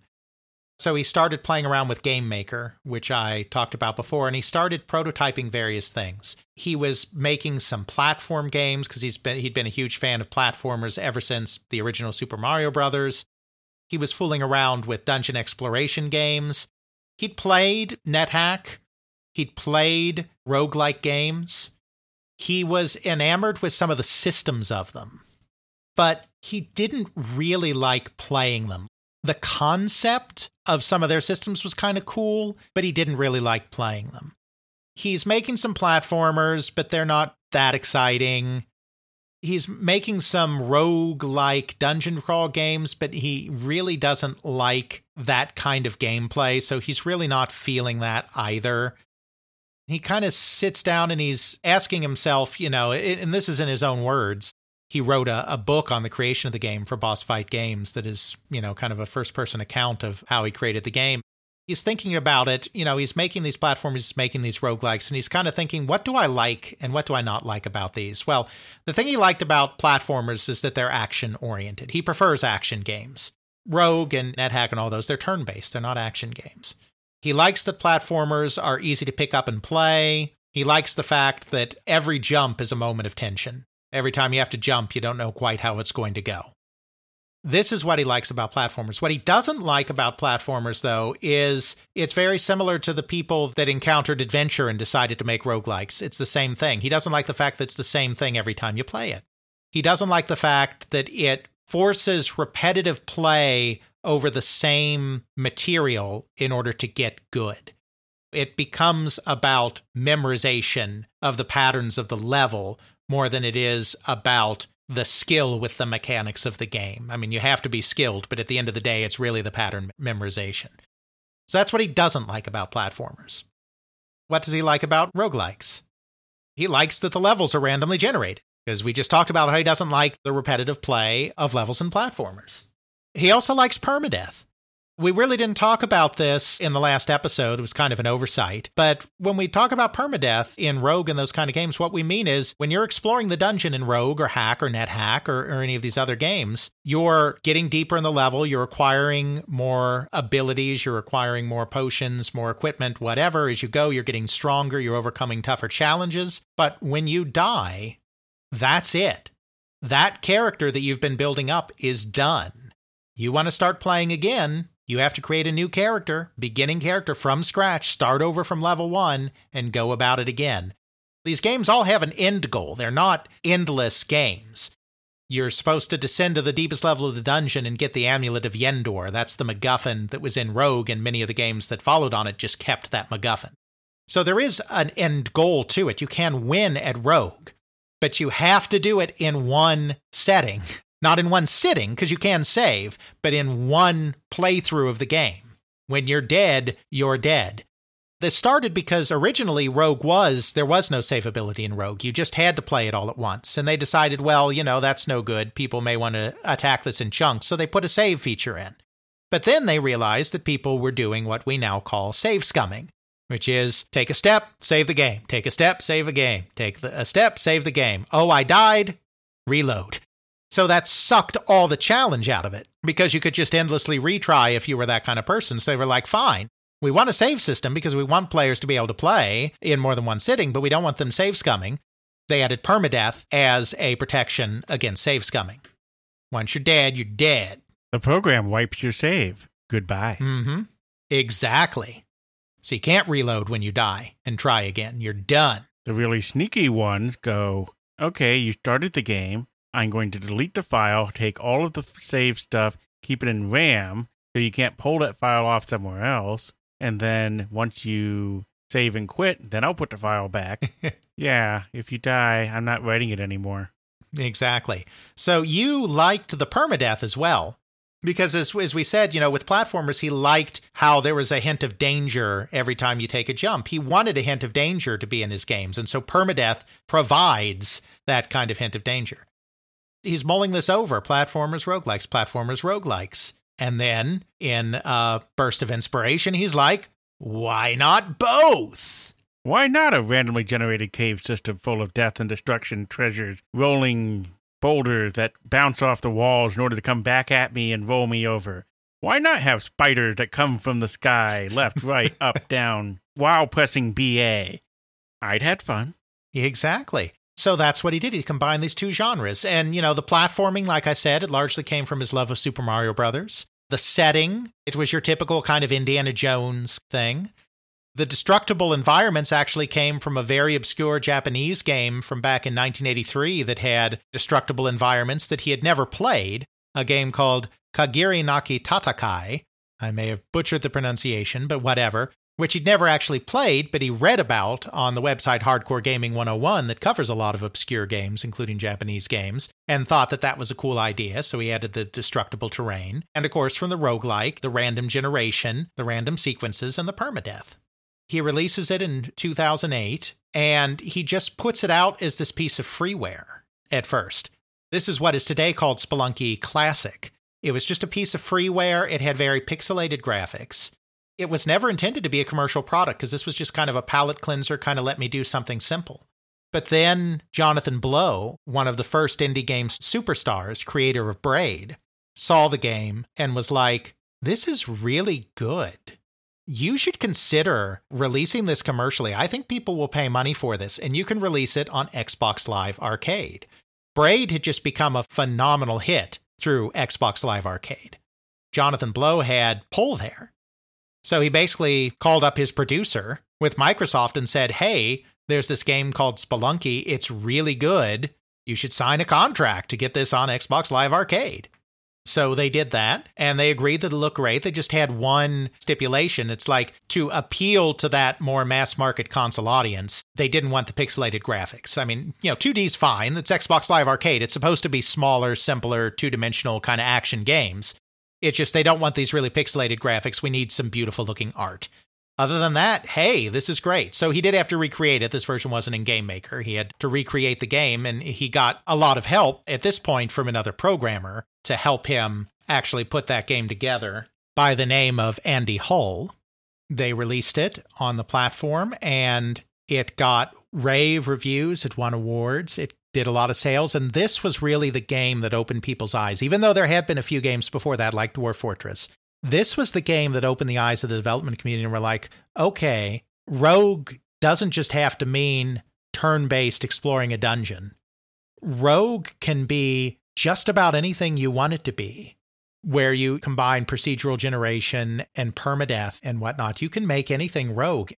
So he started playing around with Game Maker, which I talked about before, and he started prototyping various things. He was making some platform games because he's been he'd been a huge fan of platformers ever since the original Super Mario Brothers. He was fooling around with dungeon exploration games. He'd played NetHack, he'd played roguelike games. He was enamored with some of the systems of them, but he didn't really like playing them. The concept of some of their systems was kind of cool, but he didn't really like playing them. He's making some platformers, but they're not that exciting he's making some rogue like dungeon crawl games, but he really doesn't like that kind of gameplay. So he's really not feeling that either. He kind of sits down and he's asking himself, you know, and this is in his own words. He wrote a, a book on the creation of the game for Boss Fight Games that is, you know, kind of a first person account of how he created the game he's thinking about it. You know, he's making these platforms, he's making these roguelikes, and he's kind of thinking, what do I like and what do I not like about these? Well, the thing he liked about platformers is that they're action oriented. He prefers action games. Rogue and NetHack and all those, they're turn based, they're not action games. He likes that platformers are easy to pick up and play. He likes the fact that every jump is a moment of tension. Every time you have to jump, you don't know quite how it's going to go. This is what he likes about platformers. What he doesn't like about platformers, though, is it's very similar to the people that encountered adventure and decided to make roguelikes. It's the same thing. He doesn't like the fact that it's the same thing every time you play it. He doesn't like the fact that it forces repetitive play over the same material in order to get good. It becomes about memorization of the patterns of the level more than it is about the skill with the mechanics of the game. I mean, you have to be skilled, but at the end of the day, it's really the pattern memorization. So that's what he doesn't like about platformers. What does he like about roguelikes? He likes that the levels are randomly generated, because we just talked about how he doesn't like the repetitive play of levels and platformers. He also likes permadeath. We really didn't talk about this in the last episode. It was kind of an oversight. But when we talk about permadeath in Rogue and those kind of games, what we mean is when you're exploring the dungeon in Rogue or Hack or NetHack or, or any of these other games, you're getting deeper in the level, you're acquiring more abilities, you're acquiring more potions, more equipment, whatever. As you go, you're getting stronger, you're overcoming tougher challenges. But when you die, that's it. That character that you've been building up is done. You want to start playing again, you have to create a new character, beginning character from scratch, start over from level one, and go about it again. These games all have an end goal, they're not endless games. You're supposed to descend to the deepest level of the dungeon and get the Amulet of Yendor. That's the MacGuffin that was in Rogue, and many of the games that followed on it just kept that MacGuffin. So there is an end goal to it. You can win at Rogue, but you have to do it in one setting, not in one sitting, because you can save, but in one playthrough of the game. When you're dead, you're dead. This started because originally Rogue was, there was no save ability in Rogue. You just had to play it all at once. And they decided, well, you know, that's no good. People may want to attack this in chunks. So they put a save feature in. But then they realized that people were doing what we now call save scumming, which is take a step, save the game. Take a step, save a game. Take the, a step, save the game. Oh, I died, reload. So that sucked all the challenge out of it because you could just endlessly retry if you were that kind of person. So they were like, fine, we want a save system because we want players to be able to play in more than one sitting, but we don't want them save scumming. They added permadeath as a protection against save scumming. Once you're dead, you're dead. The program wipes your save. Goodbye. Mm-hmm. Exactly. So you can't reload when you die and try again. You're done. The really sneaky ones go, okay, you started the game. I'm going to delete the file, take all of the save stuff, keep it in RAM, so you can't pull that file off somewhere else. And then once you save and quit, then I'll put the file back. yeah, if you die, I'm not writing it anymore. Exactly. So you liked the permadeath as well. Because as, as we said, you know, with platformers, he liked how there was a hint of danger every time you take a jump. He wanted a hint of danger to be in his games. And so permadeath provides that kind of hint of danger. He's mulling this over platformers, roguelikes, platformers, roguelikes. And then in a burst of inspiration, he's like, why not both? Why not a randomly generated cave system full of death and destruction treasures, rolling boulders that bounce off the walls in order to come back at me and roll me over? Why not have spiders that come from the sky, left, right, up, down, while pressing BA? I'd had fun. Exactly. So that's what he did. He combined these two genres. And, you know, the platforming, like I said, it largely came from his love of Super Mario Brothers. The setting, it was your typical kind of Indiana Jones thing. The destructible environments actually came from a very obscure Japanese game from back in 1983 that had destructible environments that he had never played, a game called Kagiri Naki Tatakai. I may have butchered the pronunciation, but whatever which he'd never actually played, but he read about on the website Hardcore Gaming 101 that covers a lot of obscure games, including Japanese games, and thought that that was a cool idea, so he added the destructible terrain. And of course, from the roguelike, the random generation, the random sequences, and the permadeath. He releases it in 2008, and he just puts it out as this piece of freeware at first. This is what is today called Spelunky Classic. It was just a piece of freeware, it had very pixelated graphics it was never intended to be a commercial product because this was just kind of a palate cleanser, kind of let me do something simple. But then Jonathan Blow, one of the first indie games superstars, creator of Braid, saw the game and was like, this is really good. You should consider releasing this commercially. I think people will pay money for this, and you can release it on Xbox Live Arcade. Braid had just become a phenomenal hit through Xbox Live Arcade. Jonathan Blow had pull there. So he basically called up his producer with Microsoft and said, Hey, there's this game called Spelunky. It's really good. You should sign a contract to get this on Xbox Live Arcade. So they did that and they agreed that it looked great. They just had one stipulation. It's like to appeal to that more mass market console audience, they didn't want the pixelated graphics. I mean, you know, 2D's fine. It's Xbox Live Arcade. It's supposed to be smaller, simpler, two dimensional kind of action games. It's just they don't want these really pixelated graphics. We need some beautiful looking art. Other than that, hey, this is great. So he did have to recreate it. This version wasn't in Game Maker. He had to recreate the game, and he got a lot of help at this point from another programmer to help him actually put that game together by the name of Andy Hull. They released it on the platform, and it got rave reviews. It won awards. It did a lot of sales, and this was really the game that opened people's eyes. Even though there had been a few games before that, like Dwarf Fortress, this was the game that opened the eyes of the development community and were like, okay, Rogue doesn't just have to mean turn based exploring a dungeon. Rogue can be just about anything you want it to be, where you combine procedural generation and permadeath and whatnot. You can make anything rogue.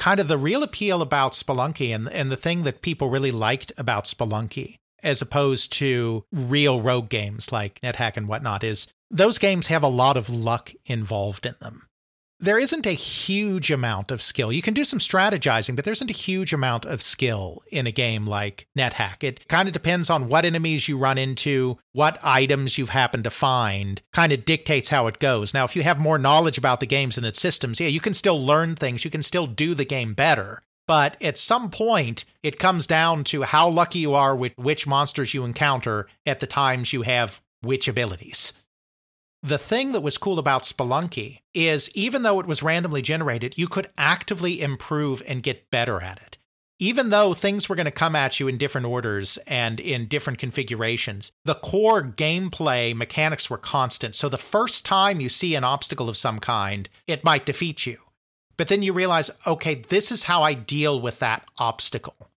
kind of the real appeal about Spelunky and, and the thing that people really liked about Spelunky, as opposed to real rogue games like NetHack and whatnot, is those games have a lot of luck involved in them there isn't a huge amount of skill. You can do some strategizing, but there isn't a huge amount of skill in a game like NetHack. It kind of depends on what enemies you run into, what items you've happened to find, kind of dictates how it goes. Now, if you have more knowledge about the games and its systems, yeah, you can still learn things, you can still do the game better. But at some point, it comes down to how lucky you are with which monsters you encounter at the times you have which abilities. The thing that was cool about Spelunky is even though it was randomly generated, you could actively improve and get better at it. Even though things were going to come at you in different orders and in different configurations, the core gameplay mechanics were constant. So the first time you see an obstacle of some kind, it might defeat you. But then you realize, okay, this is how I deal with that obstacle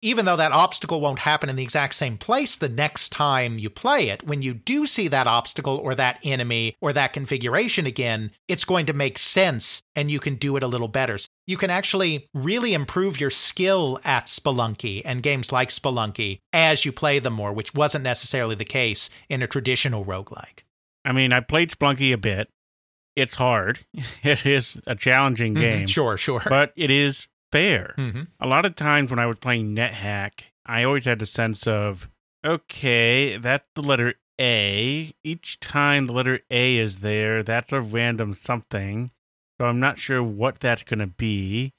even though that obstacle won't happen in the exact same place the next time you play it, when you do see that obstacle or that enemy or that configuration again, it's going to make sense and you can do it a little better. So you can actually really improve your skill at Spelunky and games like Spelunky as you play them more, which wasn't necessarily the case in a traditional roguelike. I mean, I played Spelunky a bit. It's hard. It is a challenging Mhm, game. Sure, sure. But it is fair. hmm A lot of times when I was playing NetHack, I always had the sense of, okay, that's the letter A. Each time the letter A is there, that's a random something. So I'm not sure what that's going to be.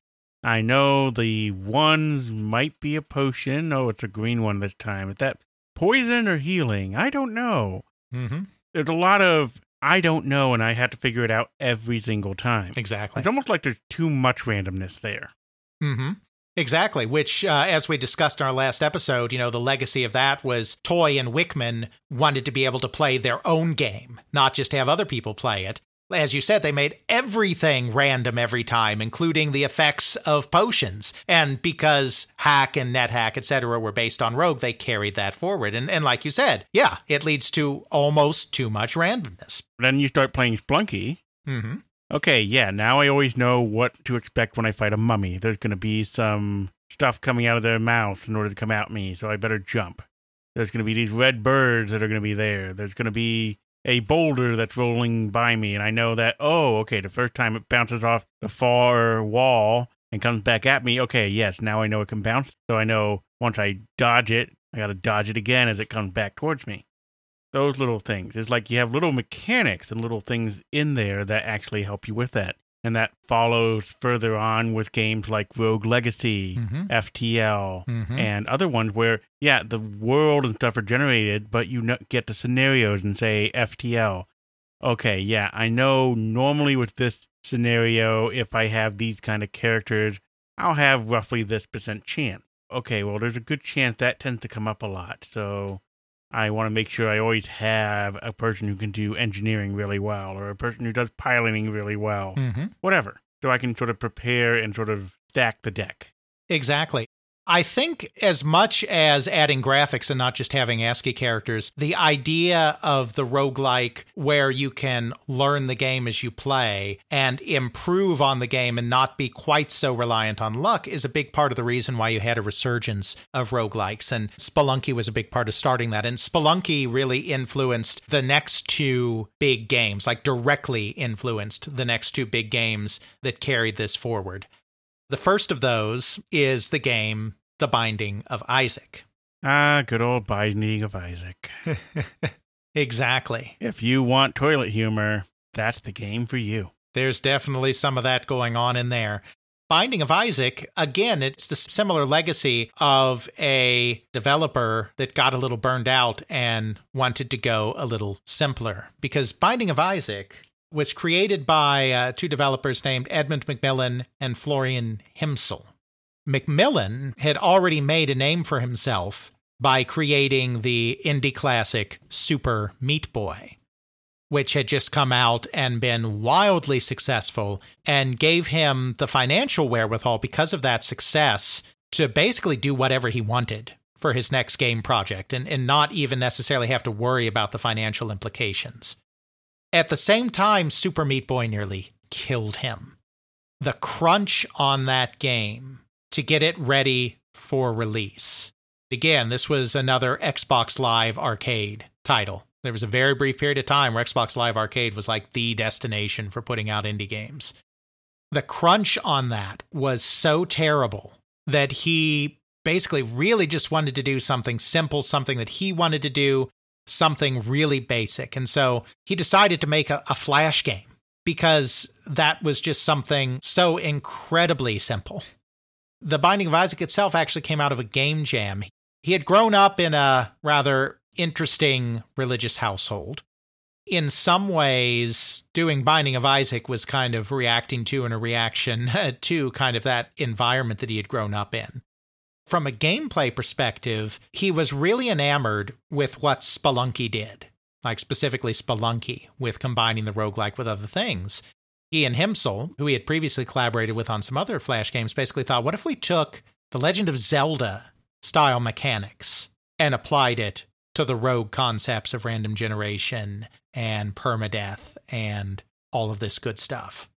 I know the ones might be a potion. Oh, it's a green one this time. Is that poison or healing? I don't know. hmm There's a lot of I don't know, and I have to figure it out every single time. Exactly. It's almost like there's too much randomness there. Mm-hmm. Exactly. Which, uh, as we discussed in our last episode, you know, the legacy of that was Toy and Wichman wanted to be able to play their own game, not just have other people play it. As you said, they made everything random every time, including the effects of potions. And because Hack and NetHack, etc., were based on Rogue, they carried that forward. And, and like you said, yeah, it leads to almost too much randomness. Then you start playing Spelunky. hmm Okay, yeah, now I always know what to expect when I fight a mummy. There's going to be some stuff coming out of their mouth in order to come at me, so I better jump. There's going to be these red birds that are going to be there. There's going to be a boulder that's rolling by me, and I know that, oh, okay, the first time it bounces off the far wall and comes back at me, okay, yes, now I know it can bounce. So I know once I dodge it, I got to dodge it again as it comes back towards me those little things. It's like you have little mechanics and little things in there that actually help you with that. And that follows further on with games like Rogue Legacy, Mhm. FTL, Mhm. and other ones where, yeah, the world and stuff are generated, but you get the scenarios and say FTL. Okay, yeah, I know normally with this scenario, if I have these kind of characters, I'll have roughly this percent chance. Okay, well, there's a good chance that tends to come up a lot. So I want to make sure I always have a person who can do engineering really well or a person who does piloting really well, hmm whatever. So I can sort of prepare and sort of stack the deck. Exactly. I think as much as adding graphics and not just having ASCII characters, the idea of the roguelike where you can learn the game as you play and improve on the game and not be quite so reliant on luck is a big part of the reason why you had a resurgence of roguelikes. And Spelunky was a big part of starting that. And Spelunky really influenced the next two big games, like directly influenced the next two big games that carried this forward. The first of those is the game The Binding of Isaac. Ah, good old Binding of Isaac. exactly. If you want toilet humor, that's the game for you. There's definitely some of that going on in there. Binding of Isaac, again, it's the similar legacy of a developer that got a little burned out and wanted to go a little simpler. Because Binding of Isaac was created by uh, two developers named Edmund McMillen and Florian Himsel. McMillen had already made a name for himself by creating the indie classic Super Meat Boy which had just come out and been wildly successful and gave him the financial wherewithal because of that success to basically do whatever he wanted for his next game project and, and not even necessarily have to worry about the financial implications. At the same time, Super Meat Boy nearly killed him. the crunch on that game to get it ready for release. Again, this was another Xbox Live arcade title. There was a very brief period of time where Xbox Live Arcade was like the destination for putting out indie games. The crunch on that was so terrible that he basically really just wanted to do something simple, something that he wanted to do, something really basic. And so he decided to make a, a Flash game because that was just something so incredibly simple. The Binding of Isaac itself actually came out of a game jam. He had grown up in a rather interesting religious household. In some ways, doing Binding of Isaac was kind of reacting to and a reaction to kind of that environment that he had grown up in. From a gameplay perspective, he was really enamored with what Spelunky did, like specifically Spelunky, with combining the roguelike with other things. Ian Himsel, who he had previously collaborated with on some other Flash games, basically thought, what if we took the Legend of Zelda style mechanics and applied it to the rogue concepts of random generation and permadeath and all of this good stuff.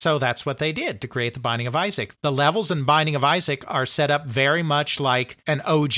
So that's what they did to create the Binding of Isaac. The levels in Binding of Isaac are set up very much like an OG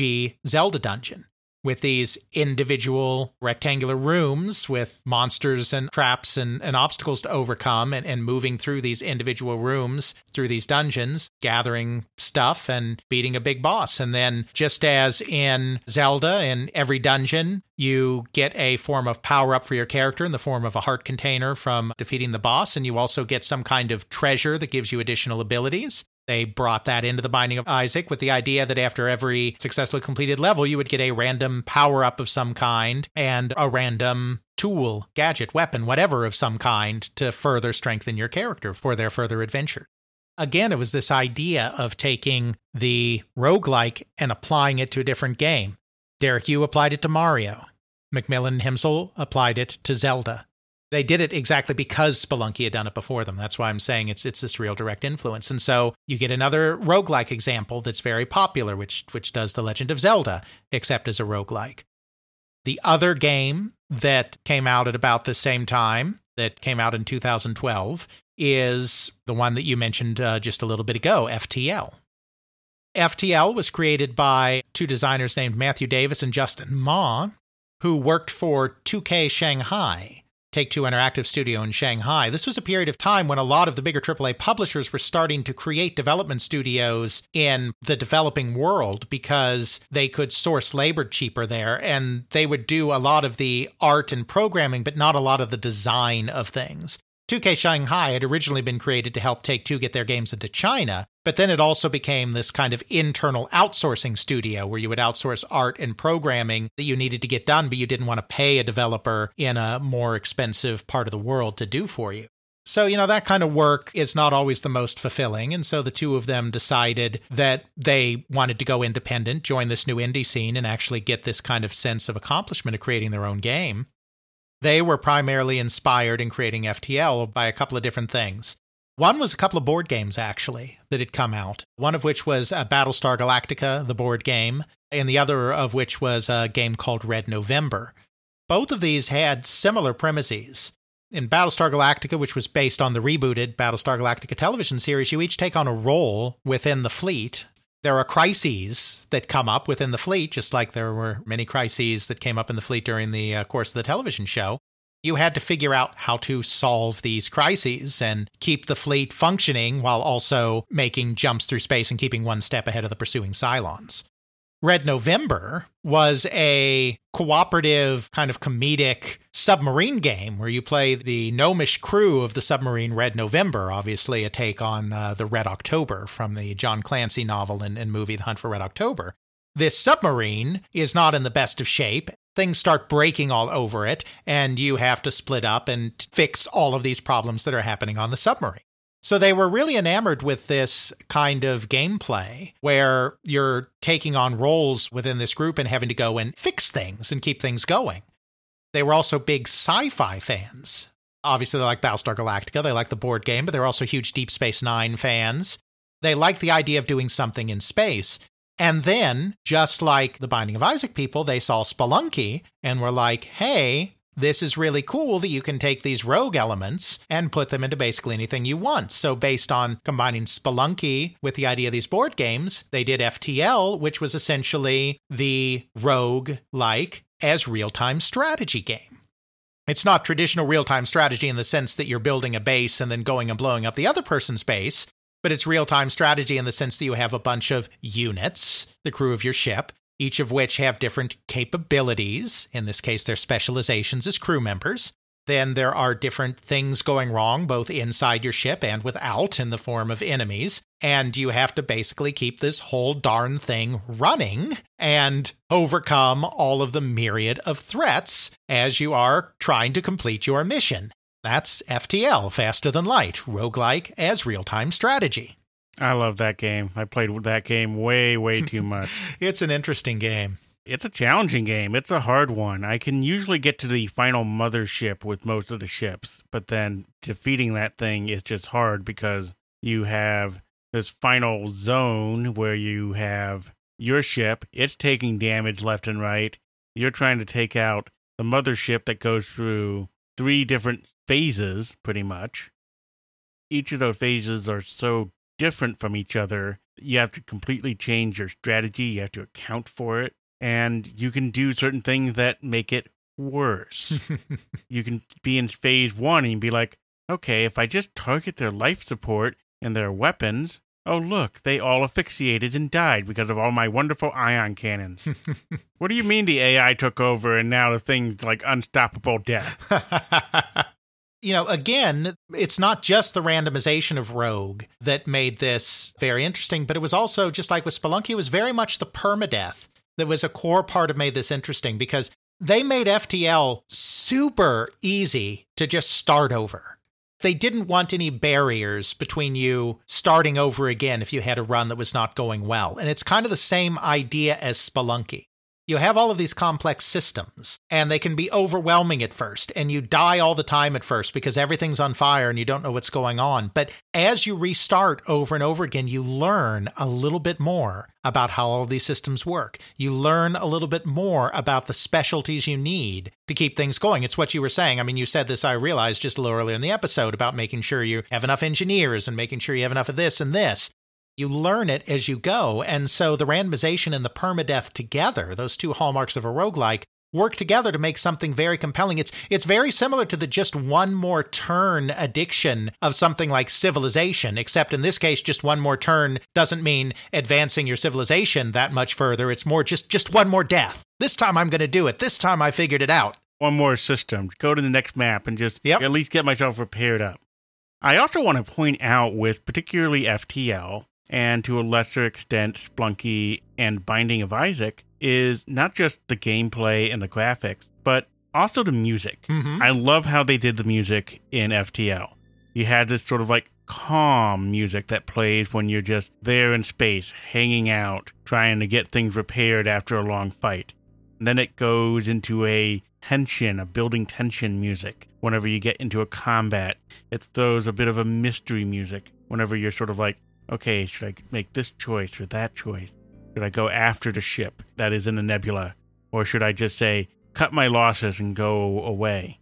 Zelda dungeon with these individual rectangular rooms with monsters and traps and, and obstacles to overcome and, and moving through these individual rooms through these dungeons, gathering stuff and beating a big boss. And then, just as in Zelda, in every dungeon, you get a form of power up for your character in the form of a heart container from defeating the boss, and you also get some kind of treasure that gives you additional abilities. They brought that into the Binding of Isaac with the idea that after every successfully completed level, you would get a random power up of some kind and a random tool, gadget, weapon, whatever of some kind to further strengthen your character for their further adventure. Again, it was this idea of taking the roguelike and applying it to a different game. Derek Yu applied it to Mario. McMillen Himsel applied it to Zelda they did it exactly because Spelunky had done it before them. That's why I'm saying it's it's this real direct influence. And so you get another roguelike example that's very popular, which which does The Legend of Zelda, except as a roguelike. The other game that came out at about the same time, that came out in 2012, is the one that you mentioned uh, just a little bit ago, FTL. FTL was created by two designers named Matthew Davis and Justin Ma, who worked for 2K Shanghai Take Two Interactive Studio in Shanghai. This was a period of time when a lot of the bigger AAA publishers were starting to create development studios in the developing world because they could source labor cheaper there and they would do a lot of the art and programming, but not a lot of the design of things. 2K Shanghai had originally been created to help Take Two get their games into China, but then it also became this kind of internal outsourcing studio where you would outsource art and programming that you needed to get done, but you didn't want to pay a developer in a more expensive part of the world to do for you. So, you know, that kind of work is not always the most fulfilling. And so the two of them decided that they wanted to go independent, join this new indie scene, and actually get this kind of sense of accomplishment of creating their own game. They were primarily inspired in creating FTL by a couple of different things. One was a couple of board games, actually, that had come out. One of which was uh, Battlestar Galactica, the board game, and the other of which was a game called Red November. Both of these had similar premises. In Battlestar Galactica, which was based on the rebooted Battlestar Galactica television series, you each take on a role within the fleet there are crises that come up within the fleet, just like there were many crises that came up in the fleet during the uh, course of the television show. You had to figure out how to solve these crises and keep the fleet functioning while also making jumps through space and keeping one step ahead of the pursuing Cylons. Red November was a cooperative kind of comedic submarine game where you play the gnomish crew of the submarine Red November, obviously a take on uh, the Red October from the John Clancy novel and, and movie The Hunt for Red October. This submarine is not in the best of shape. Things start breaking all over it, and you have to split up and fix all of these problems that are happening on the submarine. So they were really enamored with this kind of gameplay where you're taking on roles within this group and having to go and fix things and keep things going. They were also big sci fi fans. Obviously, they like Battlestar Galactica, they like the board game, but they're also huge Deep Space Nine fans. They like the idea of doing something in space. And then, just like the Binding of Isaac people, they saw Spelunky and were like, hey, this is really cool that you can take these rogue elements and put them into basically anything you want. So, based on combining Spelunky with the idea of these board games, they did FTL, which was essentially the rogue like as real time strategy game. It's not traditional real time strategy in the sense that you're building a base and then going and blowing up the other person's base, but it's real time strategy in the sense that you have a bunch of units, the crew of your ship, each of which have different capabilities. In this case, their specializations as crew members. Then there are different things going wrong, both inside your ship and without, in the form of enemies. And you have to basically keep this whole darn thing running and overcome all of the myriad of threats as you are trying to complete your mission. That's FTL, Faster Than Light, roguelike as real time strategy. I love that game. I played that game way, way too much. It's an interesting game. It's a challenging game. It's a hard one. I can usually get to the final mothership with most of the ships, but then defeating that thing is just hard because you have this final zone where you have your ship, it's taking damage left and right. You're trying to take out the mothership that goes through three different phases, pretty much. Each of those phases are so different from each other. You have to completely change your strategy, you have to account for it and you can do certain things that make it worse. you can be in phase one and be like, okay, if I just target their life support and their weapons, oh, look, they all asphyxiated and died because of all my wonderful ion cannons. what do you mean the AI took over and now the thing's like unstoppable death? you know, again, it's not just the randomization of Rogue that made this very interesting, but it was also, just like with Spelunky, it was very much the permadeath that was a core part of made this interesting because they made FTL super easy to just start over. They didn't want any barriers between you starting over again if you had a run that was not going well. And it's kind of the same idea as Spelunky. You have all of these complex systems, and they can be overwhelming at first, and you die all the time at first because everything's on fire and you don't know what's going on. But as you restart over and over again, you learn a little bit more about how all these systems work. You learn a little bit more about the specialties you need to keep things going. It's what you were saying. I mean, you said this, I realized just a little earlier in the episode about making sure you have enough engineers and making sure you have enough of this and this. You learn it as you go. And so the randomization and the permadeath together, those two hallmarks of a roguelike, work together to make something very compelling. It's it's very similar to the just one more turn addiction of something like civilization, except in this case just one more turn doesn't mean advancing your civilization that much further. It's more just just one more death. This time I'm going to do it. This time I figured it out. One more system. Go to the next map and just Yep. at least get myself repaired up. I also want to point out with particularly FTL and to a lesser extent Spelunky and Binding of Isaac is not just the gameplay and the graphics, but also the music. Mhm. I love how they did the music in FTL. You had this sort of like calm music that plays when you're just there in space, hanging out, trying to get things repaired after a long fight. And then it goes into a tension, a building tension music. Whenever you get into a combat, it throws a bit of a mystery music. Whenever you're sort of like, okay, should I make this choice or that choice? Should I go after the ship that is in the nebula? Or should I just say, cut my losses and go away?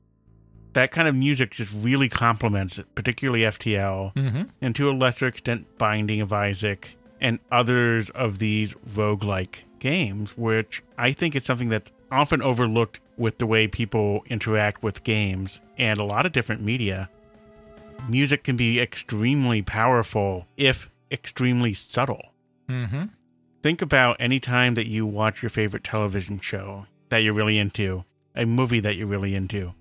That kind of music just really complements it, particularly FTL, Mhm. and to a lesser extent, Binding of Isaac, and others of these roguelike games, which I think is something that's often overlooked with the way people interact with games and a lot of different media. Music can be extremely powerful if extremely subtle. Mhm. Think about any time that you watch your favorite television show that you're really into, a movie that you're really into.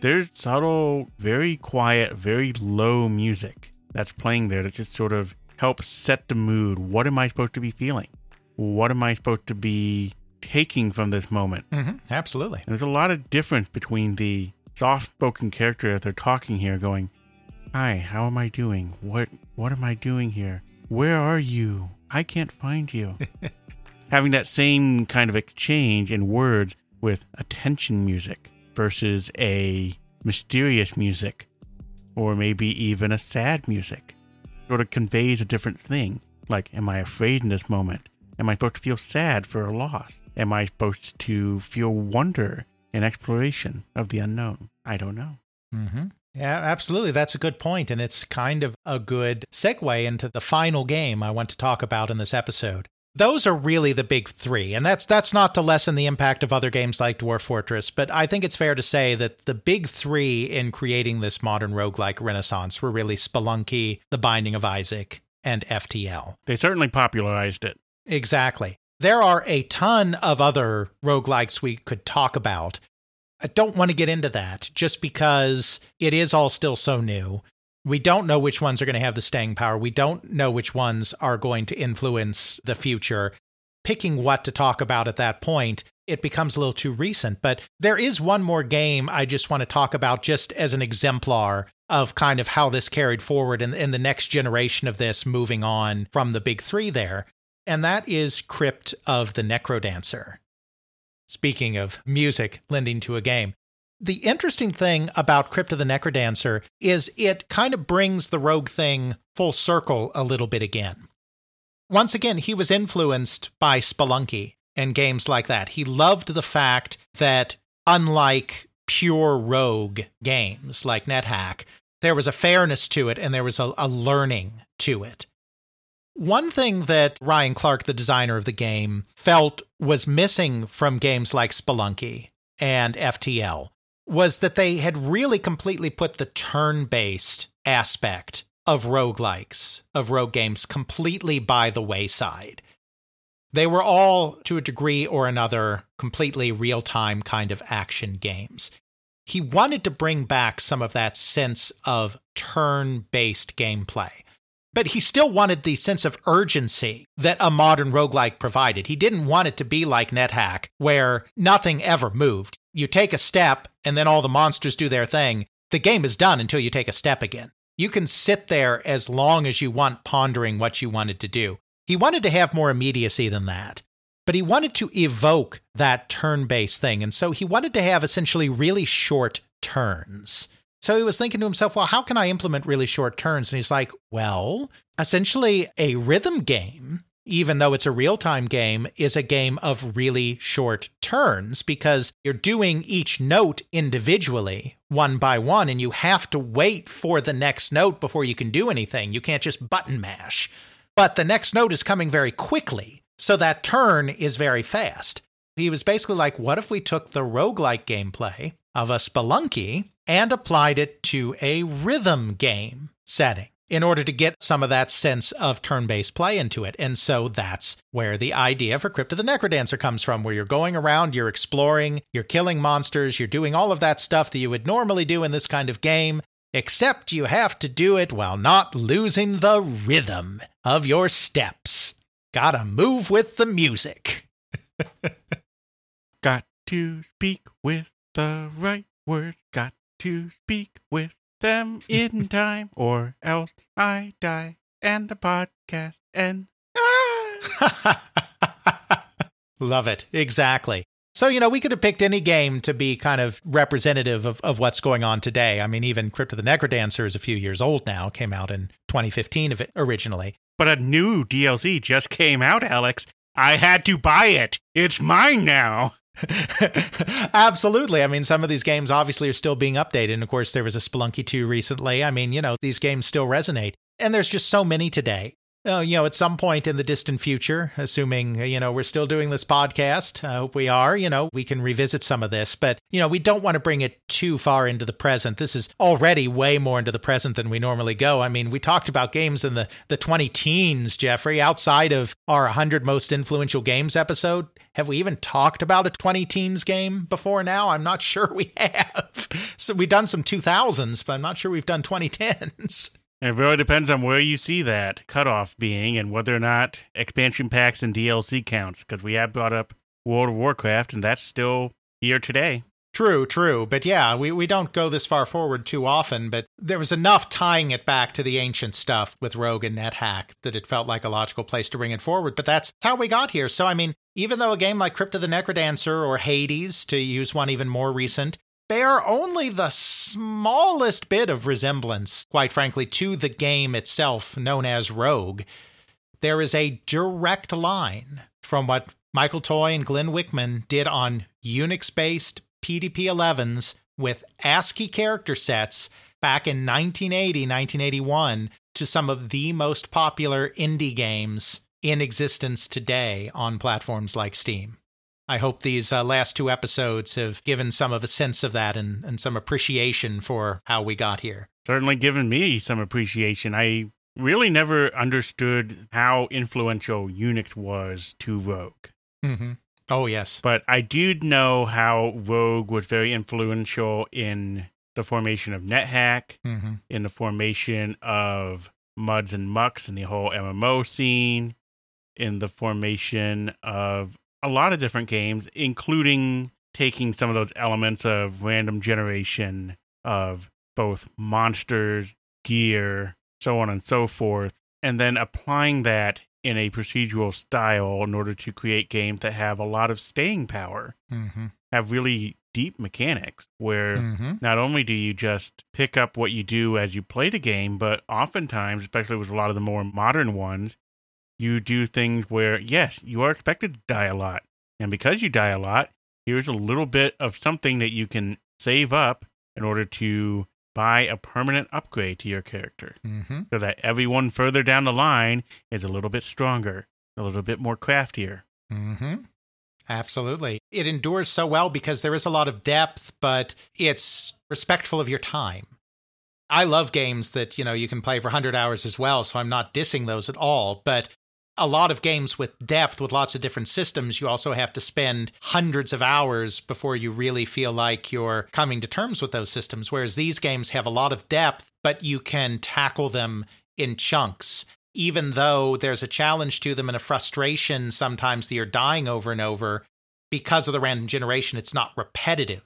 There's subtle, very quiet, very low music that's playing there that just sort of helps set the mood. What am I supposed to be feeling? What am I supposed to be taking from this moment? Mhm. Absolutely. And there's a lot of difference between the soft-spoken character that they're talking here, going, "Hi, how am I doing? What what am I doing here? Where are you? I can't find you." Having that same kind of exchange in words with attention music versus a mysterious music, or maybe even a sad music, sort of conveys a different thing. Like, am I afraid in this moment? Am I supposed to feel sad for a loss? Am I supposed to feel wonder and exploration of the unknown. I don't know. Mm-hmm. Yeah, absolutely. That's a good point, and it's kind of a good segue into the final game I want to talk about in this episode. Those are really the big three, and that's that's not to lessen the impact of other games like Dwarf Fortress, but I think it's fair to say that the big three in creating this modern roguelike renaissance were really Spelunky, The Binding of Isaac, and FTL. They certainly popularized it. Exactly. There are a ton of other roguelikes we could talk about. I don't want to get into that just because it is all still so new. We don't know which ones are going to have the staying power. We don't know which ones are going to influence the future. Picking what to talk about at that point, it becomes a little too recent. But there is one more game I just want to talk about just as an exemplar of kind of how this carried forward in, in the next generation of this moving on from the big three there. And that is Crypt of the Necrodancer. Speaking of music lending to a game, the interesting thing about Crypt of the Necrodancer is it kind of brings the rogue thing full circle a little bit again. Once again, he was influenced by Spelunky and games like that. He loved the fact that, unlike pure rogue games like NetHack, there was a fairness to it and there was a, a learning to it. One thing that Ryan Clark, the designer of the game, felt was missing from games like Spelunky and FTL was that they had really completely put the turn based aspect of roguelikes, of rogue games, completely by the wayside. They were all, to a degree or another, completely real time kind of action games. He wanted to bring back some of that sense of turn based gameplay. But he still wanted the sense of urgency that a modern roguelike provided. He didn't want it to be like NetHack, where nothing ever moved. You take a step, and then all the monsters do their thing. The game is done until you take a step again. You can sit there as long as you want, pondering what you wanted to do. He wanted to have more immediacy than that, but he wanted to evoke that turn based thing. And so he wanted to have essentially really short turns. So he was thinking to himself, well, how can I implement really short turns? And he's like, well, essentially, a rhythm game, even though it's a real time game, is a game of really short turns because you're doing each note individually, one by one, and you have to wait for the next note before you can do anything. You can't just button mash. But the next note is coming very quickly, so that turn is very fast. He was basically like, what if we took the roguelike gameplay of a Spelunky and applied it to a rhythm game setting in order to get some of that sense of turn based play into it. And so that's where the idea for Crypt of the Necrodancer comes from, where you're going around, you're exploring, you're killing monsters, you're doing all of that stuff that you would normally do in this kind of game, except you have to do it while not losing the rhythm of your steps. Gotta move with the music. Got to speak with the right words. Got to speak with them in time, or else I die and the podcast and Ah! Love it. Exactly. So, you know, we could have picked any game to be kind of representative of, of what's going on today. I mean, even Crypt of the Necrodancer is a few years old now, came out in 2015 of it originally. But a new DLC just came out, Alex. I had to buy it. It's mine now. Absolutely. I mean, some of these games obviously are still being updated. And of course, there was a Spelunky 2 recently. I mean, you know, these games still resonate. And there's just so many today. Uh, you know, at some point in the distant future, assuming, uh, you know, we're still doing this podcast, I hope we are, you know, we can revisit some of this. But, you know, we don't want to bring it too far into the present. This is already way more into the present than we normally go. I mean, we talked about games in the, the 20 teens, Jeffrey, outside of our 100 most influential games episode. Have we even talked about a 20 teens game before now? I'm not sure we have. So we've done some 2000s, but I'm not sure we've done 2010s. It really depends on where you see that cutoff being and whether or not expansion packs and DLC counts, because we have brought up World of Warcraft, and that's still here today. True, true. But yeah, we, we don't go this far forward too often, but there was enough tying it back to the ancient stuff with Rogue and NetHack that it felt like a logical place to bring it forward. But that's how we got here. So, I mean, even though a game like Crypt of the Necrodancer or Hades, to use one even more recent, bear only the smallest bit of resemblance, quite frankly, to the game itself known as Rogue, there is a direct line from what Michael Toy and Glenn Wichman did on Unix based PDP 11s with ASCII character sets back in 1980, 1981 to some of the most popular indie games in existence today on platforms like Steam. I hope these uh, last two episodes have given some of a sense of that and, and some appreciation for how we got here. Certainly given me some appreciation. I really never understood how influential Unix was to Rogue. Mm-hmm. Oh, yes. But I do know how Rogue was very influential in the formation of NetHack, Mm-hmm. in the formation of Muds and Mucks and the whole MMO scene, in the formation of a lot of different games, including taking some of those elements of random generation of both monsters, gear, so on and so forth, and then applying that in a procedural style in order to create games that have a lot of staying power, Mm-hmm. have really deep mechanics where Mm-hmm. not only do you just pick up what you do as you play the game, but oftentimes, especially with a lot of the more modern ones, you do things where, yes, you are expected to die a lot. And because you die a lot, here's a little bit of something that you can save up in order to buy a permanent upgrade to your character Mm-hmm. so that everyone further down the line is a little bit stronger, a little bit more craftier. Mm-hmm. Absolutely. It endures so well because there is a lot of depth, but it's respectful of your time. I love games that, you know, you can play for 100 hours as well, so I'm not dissing those at all, but a lot of games with depth with lots of different systems, you also have to spend hundreds of hours before you really feel like you're coming to terms with those systems. Whereas these games have a lot of depth, but you can tackle them in chunks. Even though there's a challenge to them and a frustration sometimes that you're dying over and over, because of the random generation, it's not repetitive.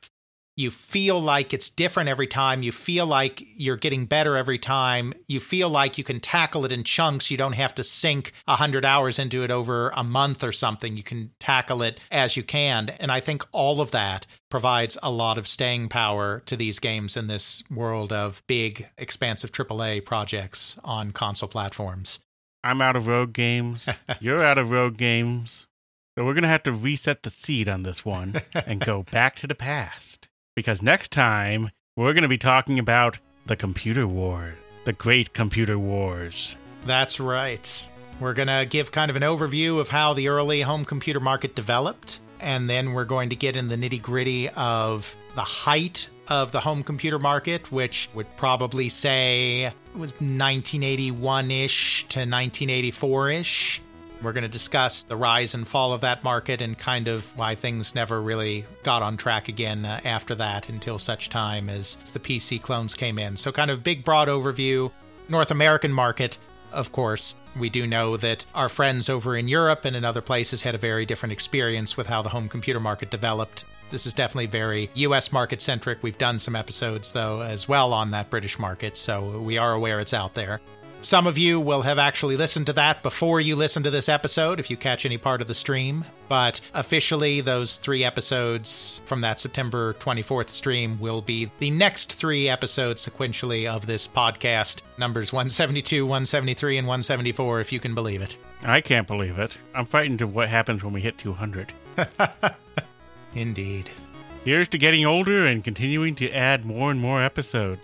You feel like it's different every time. You feel like you're getting better every time. You feel like you can tackle it in chunks. You don't have to sink 100 hours into it over a month or something. You can tackle it as you can. And I think all of that provides a lot of staying power to these games in this world of big, expansive AAA projects on console platforms. I'm out of road games. You're out of road games. So we're going to have to reset the seed on this one and go back to the past. Because next time, we're going to be talking about the computer war, the great computer wars. That's right. We're going to give kind of an overview of how the early home computer market developed, and then we're going to get in the nitty gritty of the height of the home computer market, which would probably say was 1981 ish to 1984 ish. We're going to discuss the rise and fall of that market and kind of why things never really got on track again uh, after that until such time as, as the PC clones came in. So, kind of big, broad overview. North American market, of course, we do know that our friends over in Europe and in other places had a very different experience with how the home computer market developed. This is definitely very US market centric. We've done some episodes, though, as well on that British market, so we are aware it's out there. Some of you will have actually listened to that before you listen to this episode if you catch any part of the stream. But officially, those three episodes from that September 24th stream will be the next three episodes sequentially of this podcast numbers 172, 173, and 174, if you can believe it. I can't believe it. I'm frightened of what happens when we hit 200. Indeed. Here's to getting older and continuing to add more and more episodes.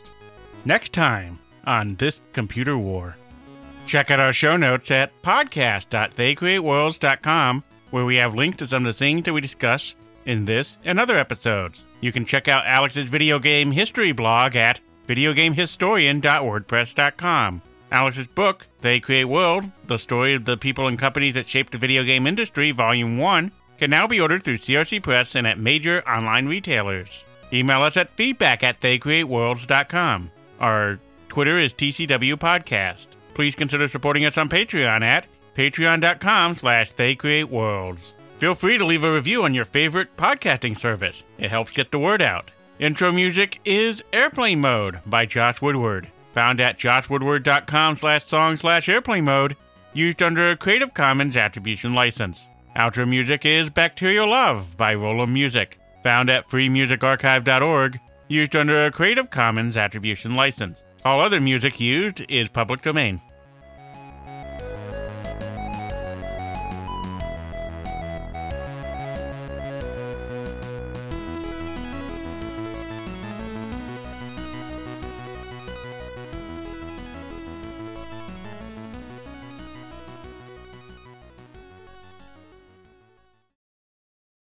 Next time on This Computer War. Check out our show notes at podcast.theycreateworlds.com, where we have links to some of the things that we discuss in this and other episodes. You can check out Alex's video game history blog at videogamehistorian.wordpress.com. Alex's book, They Create World, the story of the people and companies that shaped the video game industry, Volume 1, can now be ordered through CRC Press and at major online retailers. Email us at feedback at theycreateworlds.com. Our Twitter is TCW Podcast. Please consider supporting us on Patreon at patreon.com slash theycreateworlds. Feel free to leave a review on your favorite podcasting service. It helps get the word out. Intro music is Airplane Mode by Josh Woodward. Found at joshwoodward.com slash song slash airplane mode. Used under a Creative Commons Attribution License. Outro music is Bacterial Love by Rolemusic. Found at freemusicarchive.org. Used under a Creative Commons Attribution License. All other music used is public domain.